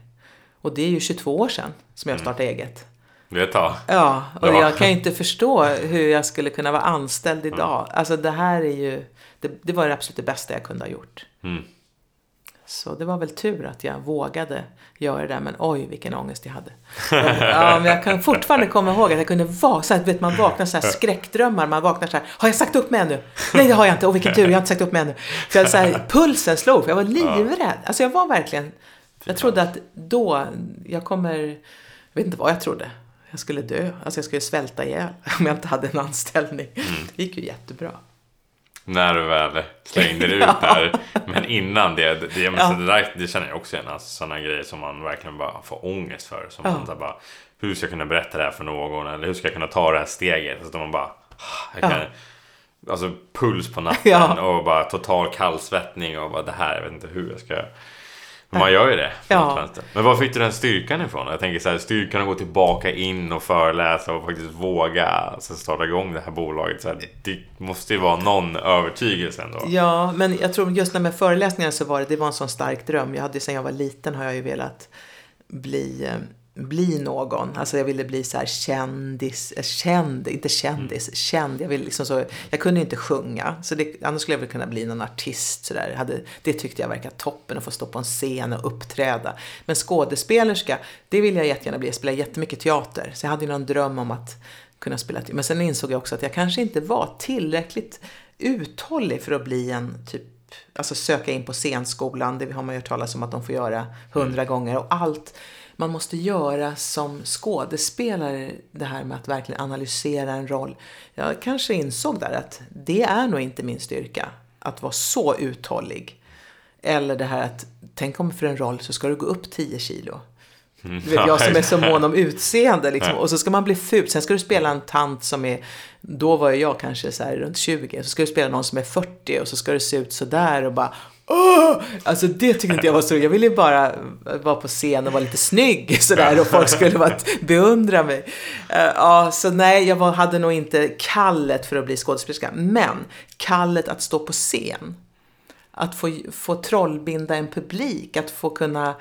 Och det är ju 22 år sedan som jag startade eget. Det är ett tag. Ja, och Ja. jag kan ju inte förstå hur jag skulle kunna vara anställd idag. Alltså det här är ju, det, det var det absolut det bästa jag kunde ha gjort. Mm. Så det var väl tur att jag vågade göra det, men oj vilken ångest jag hade. Ja, men jag kan fortfarande komma ihåg att jag kunde vara så här, vet man vaknar så här skräckdrömmar, man vaknar så här, har jag sagt upp mig ännu? Nej det har jag inte, åh vilken tur, jag har inte sagt upp mig ännu. För jag, så här, pulsen slog, för jag var livrädd. Alltså jag var verkligen, jag trodde att då, jag kommer, jag vet inte vad jag trodde. Jag skulle dö, alltså jag skulle svälta ihjäl om jag inte hade en anställning. Det gick ju jättebra. När du väl slängde dig ut där. Men innan det, det, det, ja. det, där, det känner jag också igen. Alltså, sådana grejer som man verkligen bara får ångest för. Som ja. man bara, hur ska jag kunna berätta det här för någon? Eller hur ska jag kunna ta det här steget? Så att man bara, ah, kan, ja. Alltså puls på natten och bara total kallsvettning och bara det här, jag vet inte hur jag ska men man gör ju det. Ja. Men var fick du den styrkan ifrån? Jag tänker så här, styrkan att gå tillbaka in och föreläsa och faktiskt våga alltså, starta igång det här bolaget. Så här, det måste ju vara någon övertygelse ändå. Ja, men jag tror just när med föreläsningar så var det, det var en sån stark dröm. Jag hade sedan jag var liten har jag ju velat bli eh, bli någon. Alltså jag ville bli så här kändis, eh, känd, inte kändis, mm. känd. Jag, ville liksom så, jag kunde inte sjunga, så det, annars skulle jag väl kunna bli någon artist. Så där. Hade, det tyckte jag verkade toppen, att få stå på en scen och uppträda. Men skådespelerska, det vill jag jättegärna bli. Jag spelar jättemycket teater, så jag hade ju någon dröm om att kunna spela teater. Men sen insåg jag också att jag kanske inte var tillräckligt uthållig för att bli en typ Alltså söka in på scenskolan, det har man ju hört talas om att de får göra hundra mm. gånger och allt man måste göra som skådespelare det här med att verkligen analysera en roll. Jag kanske insåg där att det är nog inte min styrka, att vara så uthållig. Eller det här att, tänk om för en roll så ska du gå upp 10 kilo. Mm. Du vet, jag som är så mån om utseende liksom. Och så ska man bli ful. Sen ska du spela en tant som är, då var jag kanske så här runt 20. Så ska du spela någon som är 40 och så ska det se ut sådär och bara Oh! Alltså det tyckte inte jag var så Jag ville ju bara vara på scen och vara lite snygg sådär och folk skulle bara beundra mig. Uh, ja, så nej, jag var, hade nog inte kallet för att bli skådespelerska. Men kallet att stå på scen. Att få, få trollbinda en publik, att få kunna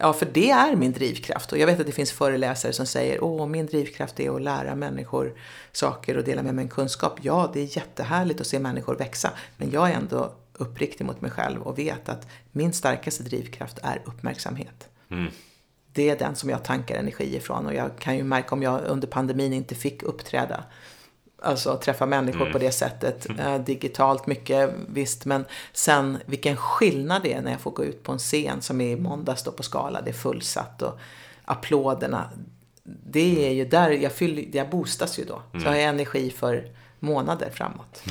Ja, för det är min drivkraft. Och jag vet att det finns föreläsare som säger åh, min drivkraft är att lära människor saker och dela med mig en kunskap. Ja, det är jättehärligt att se människor växa. Men jag är ändå uppriktig mot mig själv och vet att min starkaste drivkraft är uppmärksamhet. Mm. Det är den som jag tankar energi ifrån och jag kan ju märka om jag under pandemin inte fick uppträda Alltså träffa människor mm. på det sättet. Mm. Eh, digitalt mycket, visst. Men sen vilken skillnad det är när jag får gå ut på en scen som är i måndags då på Skala. Det är fullsatt och applåderna. Det är ju där jag, fyller, jag boostas ju då. Så mm. har jag energi för månader framåt.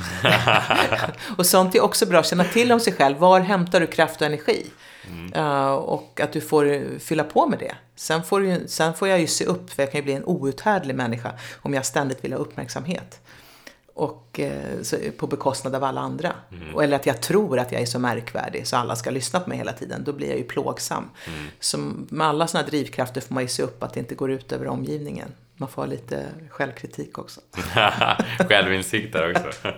och sånt är också bra att känna till om sig själv. Var hämtar du kraft och energi? Mm. Uh, och att du får fylla på med det. Sen får, du, sen får jag ju se upp, för jag kan ju bli en outhärdlig människa om jag ständigt vill ha uppmärksamhet. Och eh, så, på bekostnad av alla andra. Mm. Eller att jag tror att jag är så märkvärdig så alla ska lyssna på mig hela tiden. Då blir jag ju plågsam. Mm. Så med alla sådana drivkrafter får man ju se upp att det inte går ut över omgivningen man får ha lite självkritik också. Självinsikt där också.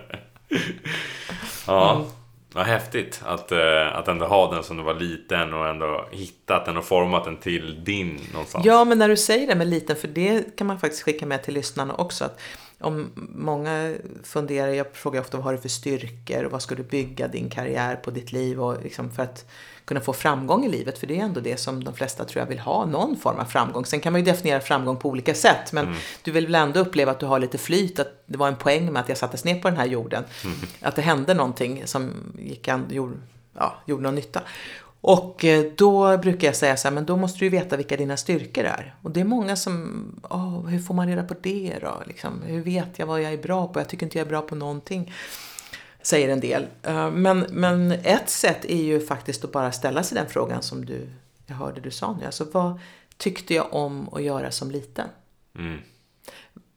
ja, mm. vad häftigt att, eh, att ändå ha den som du var liten och ändå hittat den och format den till din någonstans. Ja, men när du säger det med liten, för det kan man faktiskt skicka med till lyssnarna också. Att om många funderar, jag frågar ofta vad har du för styrkor och vad ska du bygga din karriär på ditt liv och liksom för att kunna få framgång i livet. För det är ändå det som de flesta tror jag vill ha, någon form av framgång. Sen kan man ju definiera framgång på olika sätt. Men mm. du vill väl ändå uppleva att du har lite flyt, att det var en poäng med att jag sattes ner på den här jorden. Mm. Att det hände någonting som gick an, gjorde, ja, gjorde någon nytta. Och eh, då brukar jag säga så här, men då måste du veta vilka dina styrkor är. Och det är många som, oh, hur får man reda på det då? Liksom, hur vet jag vad jag är bra på? Jag tycker inte jag är bra på någonting säger en del. Eh, men, men ett sätt är ju faktiskt att bara ställa sig den frågan som du, jag hörde du sa nu. Alltså vad tyckte jag om att göra som liten? Mm.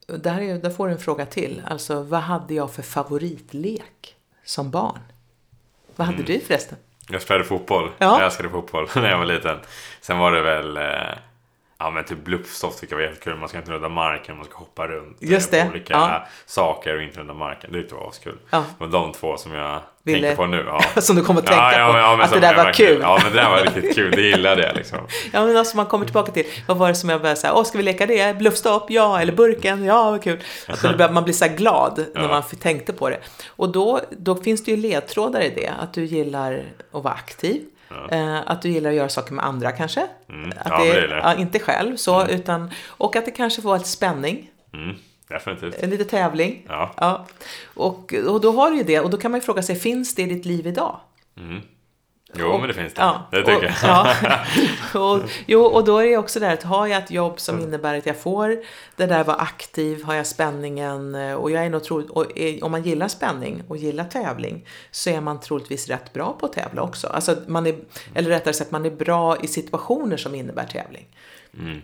Där, är, där får du en fråga till. Alltså vad hade jag för favoritlek som barn? Vad hade mm. du förresten? Jag spelade fotboll. Ja. Jag älskade fotboll när jag var liten. Sen var det väl eh, Ja men typ bluffstoff tycker jag var jättekul. Man ska inte nudda marken, man ska hoppa runt. Just det. Olika ja. saker och inte nudda marken. Det tyckte jag var askul. Ja. Var de två som jag Ville... tänker på nu. Ja. som du kommer att tänka ja, på? Ja, att det där var kul? Ja men det där var riktigt kul. Det gillade jag liksom. ja men alltså man kommer tillbaka till. Vad var det som jag började säga? Åh ska vi leka det? Bluffstopp? Ja. Eller burken? Ja vad kul. Alltså, man blir så glad när man tänkte på det. Och då, då finns det ju ledtrådar i det. Att du gillar att vara aktiv. Eh, att du gillar att göra saker med andra kanske. Mm. Att Ja, men det är det. Ja, inte själv så, utan, och att det kanske får lite spänning. Mm. Definitivt. En lite tävling. Ja. Ja. Och, och då har du ju det. Och då kan man ju fråga sig, finns det i ditt liv idag? Jo, men det finns det. Ja, Det tycker och, jag. Ja, och, jo, och då är det också där att har jag ett jobb som innebär att jag får det där vara aktiv, har jag spänningen eh, och jag är nog tro, och är, om man gillar spänning och gillar tävling så är man troligtvis rätt bra på att tävla också. Alltså man är, eller rättare sagt, man är bra i situationer som innebär tävling.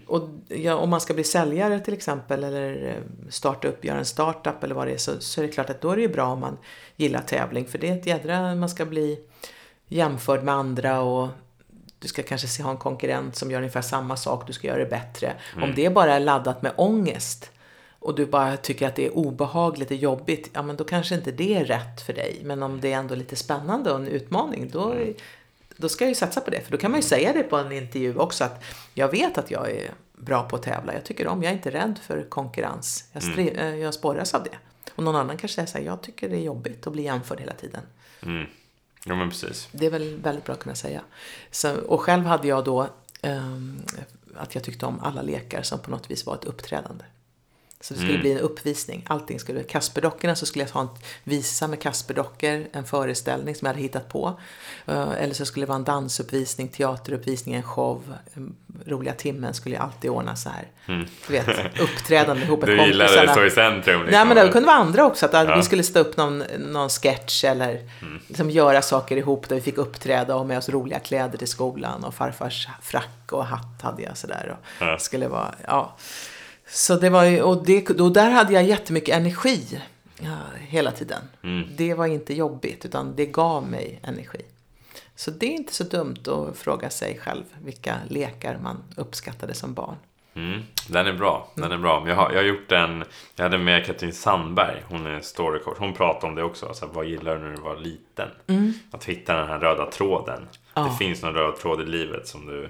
Och ja, om man ska bli säljare till exempel eller eh, starta upp, göra en startup eller vad det är så, så är det klart att då är det ju bra om man gillar tävling för det är ett jädra, man ska bli jämförd med andra och du ska kanske se, ha en konkurrent som gör ungefär samma sak, du ska göra det bättre. Om det bara är laddat med ångest och du bara tycker att det är obehagligt och jobbigt, ja men då kanske inte det är rätt för dig. Men om det är ändå lite spännande och en utmaning, då, då ska jag ju satsa på det. För då kan man ju säga det på en intervju också att jag vet att jag är bra på att tävla, jag tycker om, jag är inte rädd för konkurrens. Jag, stri- eh, jag sporras av det. Och någon annan kanske säger så här, jag tycker det är jobbigt att bli jämförd hela tiden. Mm. Ja, men precis. Det är väl väldigt bra att kunna säga. Så, och själv hade jag då um, att jag tyckte om alla lekar som på något vis var ett uppträdande. Så det skulle bli en uppvisning. Allting skulle, Kasperdockorna så skulle jag ha en visa med Kasperdockor, en föreställning som jag hade hittat på. Eh, eller så skulle det vara en dansuppvisning, teateruppvisning, en show. En roliga timmen skulle jag alltid ordna så här. Du vet, uppträdande ihop med Mm. Du gillar det kompisarna. stå i centrum. Nej men det liksom. kunde vara andra också. Att Ja. Mm. vi skulle sätta upp någon, någon sketch eller liksom göra saker ihop där vi fick uppträda och med oss roliga kläder till skolan. Och farfars frack och hatt hade jag sådär. Och Ja. skulle vara, ja. Så det var ju, och, det, och där hade jag jättemycket energi ja, hela tiden. Mm. Det var inte jobbigt utan det gav mig energi. Så det är inte så dumt att fråga sig själv vilka lekar man uppskattade som barn. Mm, den är bra. Den är bra. Jag har, jag har gjort en... Jag hade med Katrin Sandberg. Hon är storycoach. Hon pratade om det också. Alltså, vad gillar du när du var liten? Att hitta den här röda tråden. Ja. Det finns någon röd tråd i livet som du...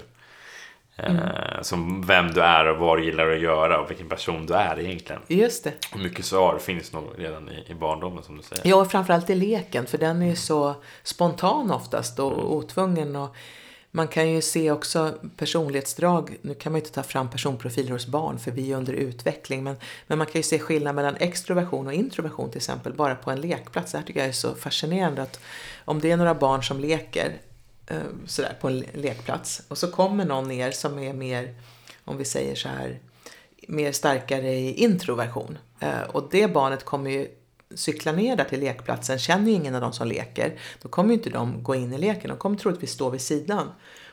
Eh, som vem du är och vad du gillar att göra och vilken person du är egentligen. Just det. Och mycket svar finns nog redan i, i barndomen som du säger. Ja, och framförallt i leken, för den är ju så spontan oftast och otvungen. Och man kan ju se också personlighetsdrag. Nu kan man ju inte ta fram personprofiler hos barn, för vi är under utveckling. Men, men man kan ju se skillnad mellan extroversion och introversion till exempel, bara på en lekplats. Det här tycker jag är så fascinerande. att Om det är några barn som leker Eh, sådär på en lekplats och så kommer någon ner som är mer, om vi säger så här, mer starkare i introversion. Eh, och det barnet kommer ju cykla ner där till lekplatsen, känner ju ingen av dem som leker. Då kommer ju inte de gå in i leken, de kommer troligtvis stå vid sidan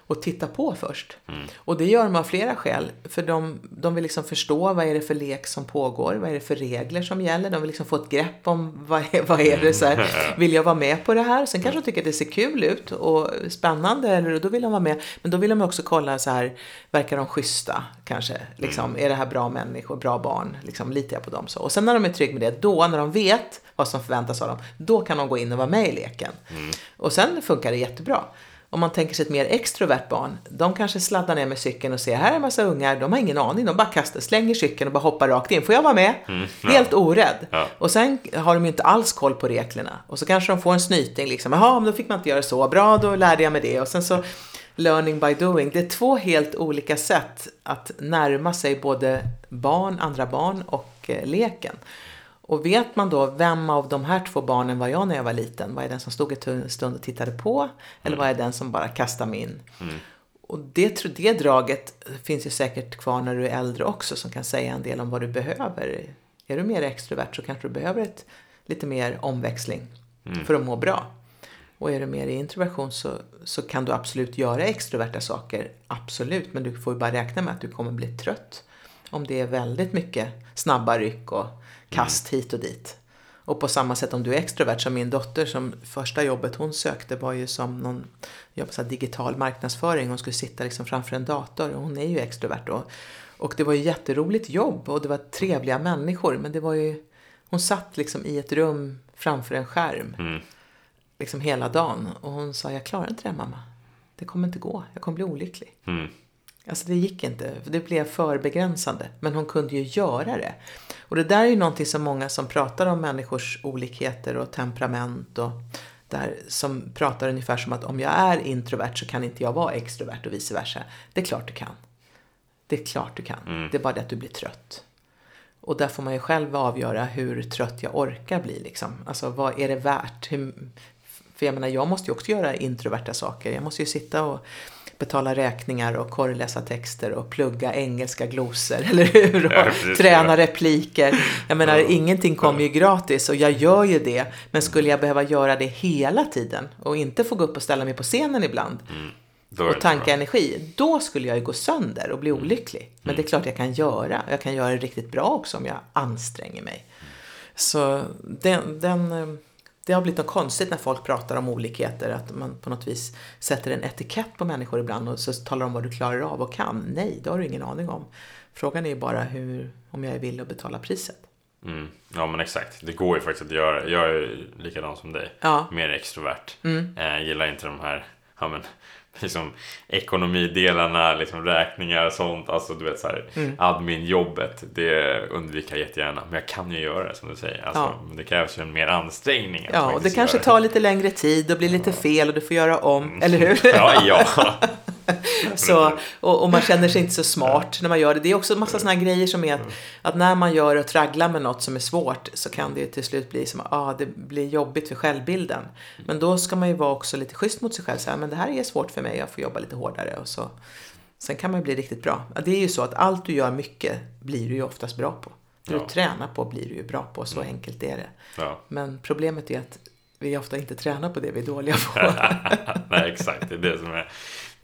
och titta på först. Och det gör de av flera skäl. För de, de vill liksom förstå vad är det för lek som pågår, vad är det för regler som gäller. De vill liksom få ett grepp om vad är, vad är det så här, vill jag vara med på det här? Sen kanske de tycker att det ser kul ut och spännande, eller då vill de vara med. Men då vill de också kolla så här, verkar de schyssta kanske? Liksom, Är det här bra människor, bra barn? Liksom, litar jag på dem så? Och sen när de är trygga med det, då när de vet vad som förväntas av dem, då kan de gå in och vara med i leken. Och sen funkar det jättebra. Om man tänker sig ett mer extrovert barn, de kanske sladdar ner med cykeln och ser här är en massa ungar, de har ingen aning, de bara kastar, slänger cykeln och bara hoppar rakt in. Får jag vara med? Helt orädd. Ja. Och sen har de ju inte alls koll på reglerna. Och så kanske de får en snyting liksom, jaha, men då fick man inte göra så, bra, då lärde jag mig det. Och sen så learning by doing. Det är två helt olika sätt att närma sig både barn, andra barn och eh, leken. Och vet man då vem av de här två barnen var jag när jag var liten? Var jag den som stod en stund och tittade på? Eller var jag den som bara kastade mig in? Och det, det draget finns ju säkert kvar när du är äldre också som kan säga en del om vad du behöver. Är du mer extrovert så kanske du behöver ett, lite mer omväxling för att må bra. Och är du mer i introversion så, så kan du absolut göra extroverta saker. Absolut, men du får ju bara räkna med att du kommer bli trött. Om det är väldigt mycket snabba ryck och kast hit och dit. Och på samma sätt om du är extrovert som min dotter som första jobbet hon sökte var ju som någon jobb, så digital marknadsföring. Hon skulle sitta liksom framför en dator och hon är ju extrovert då. Och det var ju jätteroligt jobb och det var trevliga människor men det var ju hon satt liksom i ett rum framför en skärm Mm. liksom hela dagen och hon sa jag klarar inte det mamma. Det kommer inte gå, jag kommer bli olycklig. Mm. Alltså det gick inte, det blev för begränsande. Men hon kunde ju göra det. Och det där är ju någonting som många som pratar om människors olikheter och temperament och där, som pratar ungefär som att om jag är introvert så kan inte jag vara extrovert och vice versa. Det är klart du kan. Det är klart du kan. Mm. Det är bara det att du blir trött. Och där får man ju själv avgöra hur trött jag orkar bli. Liksom. Alltså vad är det värt? Hur, för jag menar, jag måste ju också göra introverta saker. Jag måste ju sitta och betala räkningar och korrläsa texter och plugga engelska glosor, eller hur? Och Ja, precis. träna repliker. Jag menar, ingenting kommer ju gratis och jag gör ju det. Men skulle jag behöva göra det hela tiden och inte få gå upp och ställa mig på scenen ibland det och tanka energi, då skulle jag ju gå sönder och bli olycklig. Men det är klart jag kan göra. Jag kan göra det riktigt bra också om jag anstränger mig. Så den, den, eh, det har blivit något konstigt när folk pratar om olikheter, att man på något vis sätter en etikett på människor ibland och så talar om vad du klarar av och kan. Nej, det har du ingen aning om. Frågan är ju bara hur, om jag är villig att betala priset. Mm. Ja men exakt, det går ju faktiskt att göra. Jag är ju likadan som dig. Ja. Mm. Mer extrovert. Eh, gillar inte de här ja, men, liksom, ekonomidelarna, liksom, räkningar och sånt. Alltså du vet så här, Mm. adminjobbet. Det undviker jag jättegärna. Men jag kan ju göra det som du säger. Alltså, Ja. Det krävs ju en mer ansträngning. Ja, och det kanske tar lite längre tid och blir lite fel och du får göra om, eller hur? Ja, ja. Så, och, och man känner sig inte så smart när man gör det. Det är också en massa sådana grejer som är att, att när man gör och tragglar med något som är svårt så kan det ju till slut bli som att ah, det blir jobbigt för självbilden. Men då ska man ju vara också lite schysst mot sig själv. Så här, men det här är svårt för mig, jag får jobba lite hårdare. Och så. Sen kan man bli riktigt bra. Det är ju så att allt du gör mycket blir du ju oftast bra på. Det du Ja. tränar på blir du ju bra på, så enkelt är det. ja. Men problemet är att vi ofta inte tränar på det vi är dåliga på. Nej, exakt. Det är det som är,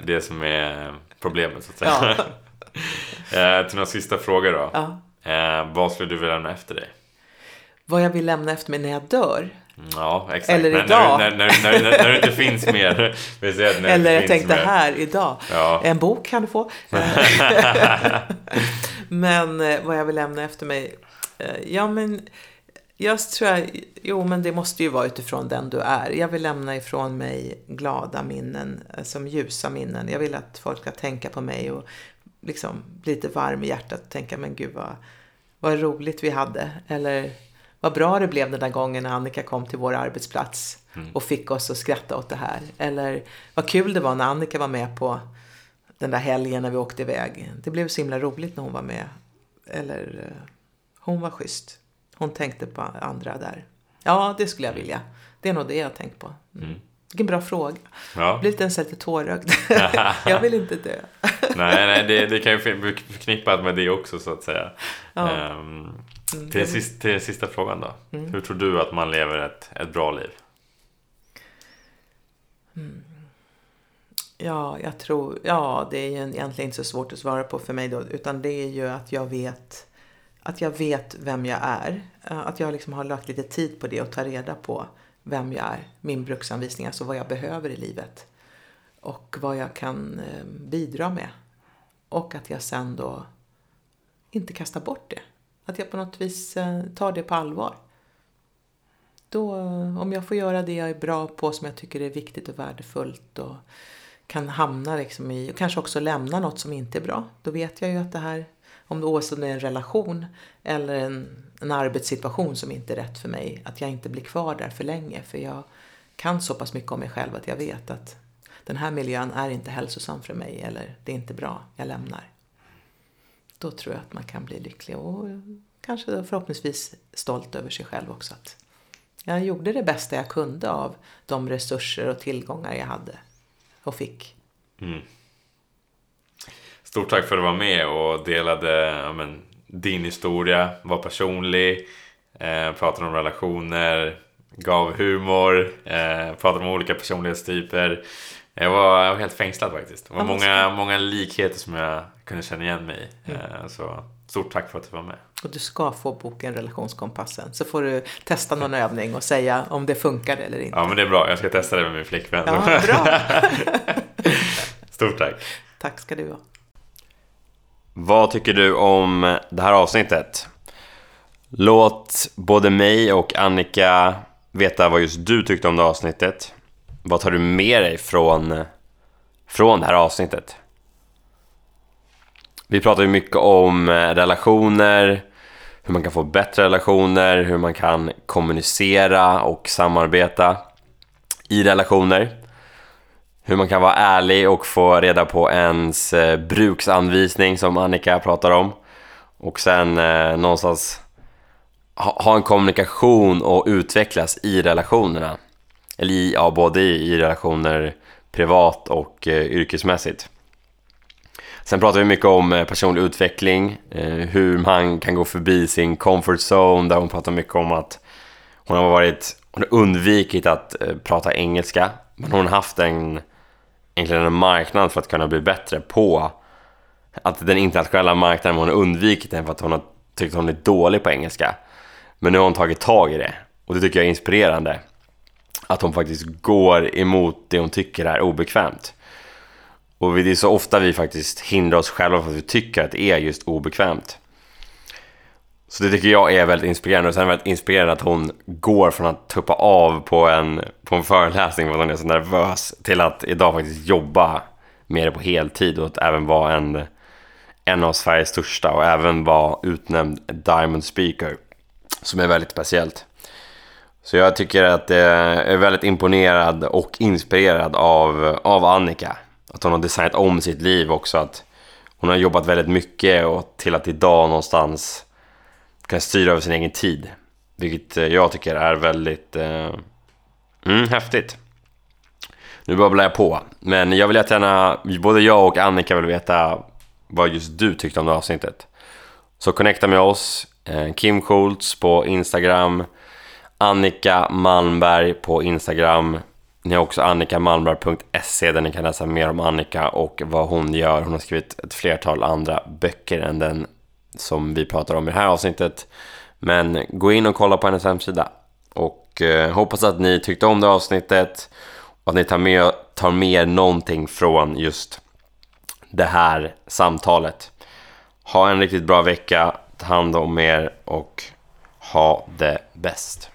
det som är problemet så att säga. eh, till några sista frågor då. Ja. Eh, vad skulle du vilja lämna efter dig? Vad jag vill lämna efter mig när jag dör. Ja, exakt. Eller när, idag. När, när, när, när, det inte finns mer. Eller jag tänkte mer. här idag. Ja. En bok kan du få. men eh, vad jag vill lämna efter mig. eh, Ja men jag tror jag, jo men det måste ju vara utifrån den du är. Jag vill lämna ifrån mig glada minnen, eh, som ljusa minnen. Jag vill att folk ska tänka på mig och liksom bli lite varm i hjärtat och tänka men gud vad, vad roligt vi hade. Eller vad bra det blev den där gången när Annika kom till vår arbetsplats och fick oss att skratta åt det här. Eller vad kul det var när Annika var med på den där helgen när vi åkte iväg. Det blev så himla roligt när hon var med. Eller eh, hon var schysst. Hon tänkte på andra där. Ja, det skulle jag vilja. Det är nog det jag har tänkt på. Mm. Vilken bra fråga. Ja. Blir lite, nästan lite tårögd. jag vill inte dö. Nej, nej det, det kan ju bli förknippat med det också så att säga. Ja. Ehm, till, sist, till sista frågan då. Hur tror du att man lever ett, ett bra liv? Ja, jag tror, ja, det är ju egentligen inte så svårt att svara på för mig då, utan det är ju att jag vet, att jag vet vem jag är. Eh, att jag liksom har lagt lite tid på det och ta reda på vem jag är, min bruksanvisning, alltså vad jag behöver i livet. Och vad jag kan eh, bidra med. Och att jag sen då inte kastar bort det. Att jag på något vis eh, tar det på allvar. Då, om jag får göra det jag är bra på, som jag tycker är viktigt och värdefullt och kan hamna liksom i, och kanske också lämna något som inte är bra. Då vet jag ju att det här, om det oavsett om det är en relation eller en, en arbetssituation som inte är rätt för mig, att jag inte blir kvar där för länge. För jag kan så pass mycket om mig själv att jag vet att den här miljön är inte hälsosam för mig eller det är inte bra, jag lämnar. Då tror jag att man kan bli lycklig och kanske då förhoppningsvis stolt över sig själv också. Att jag gjorde det bästa jag kunde av de resurser och tillgångar jag hade och fick. Mm. Stort tack för att du var med och delade ja, men, din historia, var personlig, eh, pratade om relationer, gav humor, eh, pratade om olika personlighetstyper. Jag var, jag var helt fängslad faktiskt. Det var många, många likheter som jag kunde känna igen mig i. Eh, så stort tack för att du var med. Och du ska få boken Relationskompassen. Så får du testa någon övning och säga om det funkar eller inte. Ja men det är bra, jag ska testa det med min flickvän. Ja, bra. Stort tack. Tack ska du ha. Vad tycker du om det här avsnittet? Låt både mig och Annika veta vad just du tyckte om det avsnittet. Vad tar du med dig från, från det här avsnittet? Vi pratar ju mycket om eh, relationer, hur man kan få bättre relationer, hur man kan kommunicera och samarbeta. i relationer. Hur man kan vara ärlig och få reda på ens eh, bruksanvisning som Annika pratar om. Och sen eh, någonstans ha, ha en kommunikation och utvecklas i relationerna. Eller i, ja, både i, i relationer privat och eh, yrkesmässigt. Sen pratar vi mycket om eh, personlig utveckling, eh, hur man kan gå förbi sin comfort zone, där hon pratar mycket om att hon har varit, hon har undvikit att eh, prata engelska, men hon har haft en, egentligen en marknad för att kunna bli bättre på att den internationella marknaden, hon har undvikit den för att hon har tyckt att hon är dålig på engelska. Men nu har hon tagit tag i det och det tycker jag är inspirerande. Att hon faktiskt går emot det hon tycker är obekvämt. Och det är så ofta vi faktiskt hindrar oss själva för att vi tycker att det är just obekvämt. Så det tycker jag är väldigt inspirerande och sen är det väldigt inspirerande att hon går från att tuppa av på en, på en föreläsning för att hon är så nervös till att idag faktiskt jobba med det på heltid och att även vara en, en av Sveriges största och även vara utnämnd Diamond Speaker som är väldigt speciellt. Så jag tycker att jag är väldigt imponerad och inspirerad av, av Annika. Att hon har designat om sitt liv också. Att hon har jobbat väldigt mycket och till att idag någonstans kan styra över sin egen tid. Vilket eh, jag tycker är väldigt eh, mm, häftigt. Nu babblar jag på. Men jag vill jättegärna, både jag och Annika vill veta vad just du tyckte om det avsnittet. Så connecta med oss. Eh, Kim Schultz på Instagram. Annika Malmberg på Instagram. Ni har också annikamalmberg.se där ni kan läsa mer om Annika och vad hon gör. Hon har skrivit ett flertal andra böcker än den som vi pratar om i det här avsnittet. Men gå in och kolla på hennes hemsida. Och eh, hoppas att ni tyckte om det avsnittet och att ni tar med, tar med någonting från just det här samtalet. Ha en riktigt bra vecka, ta hand om er och ha det bäst.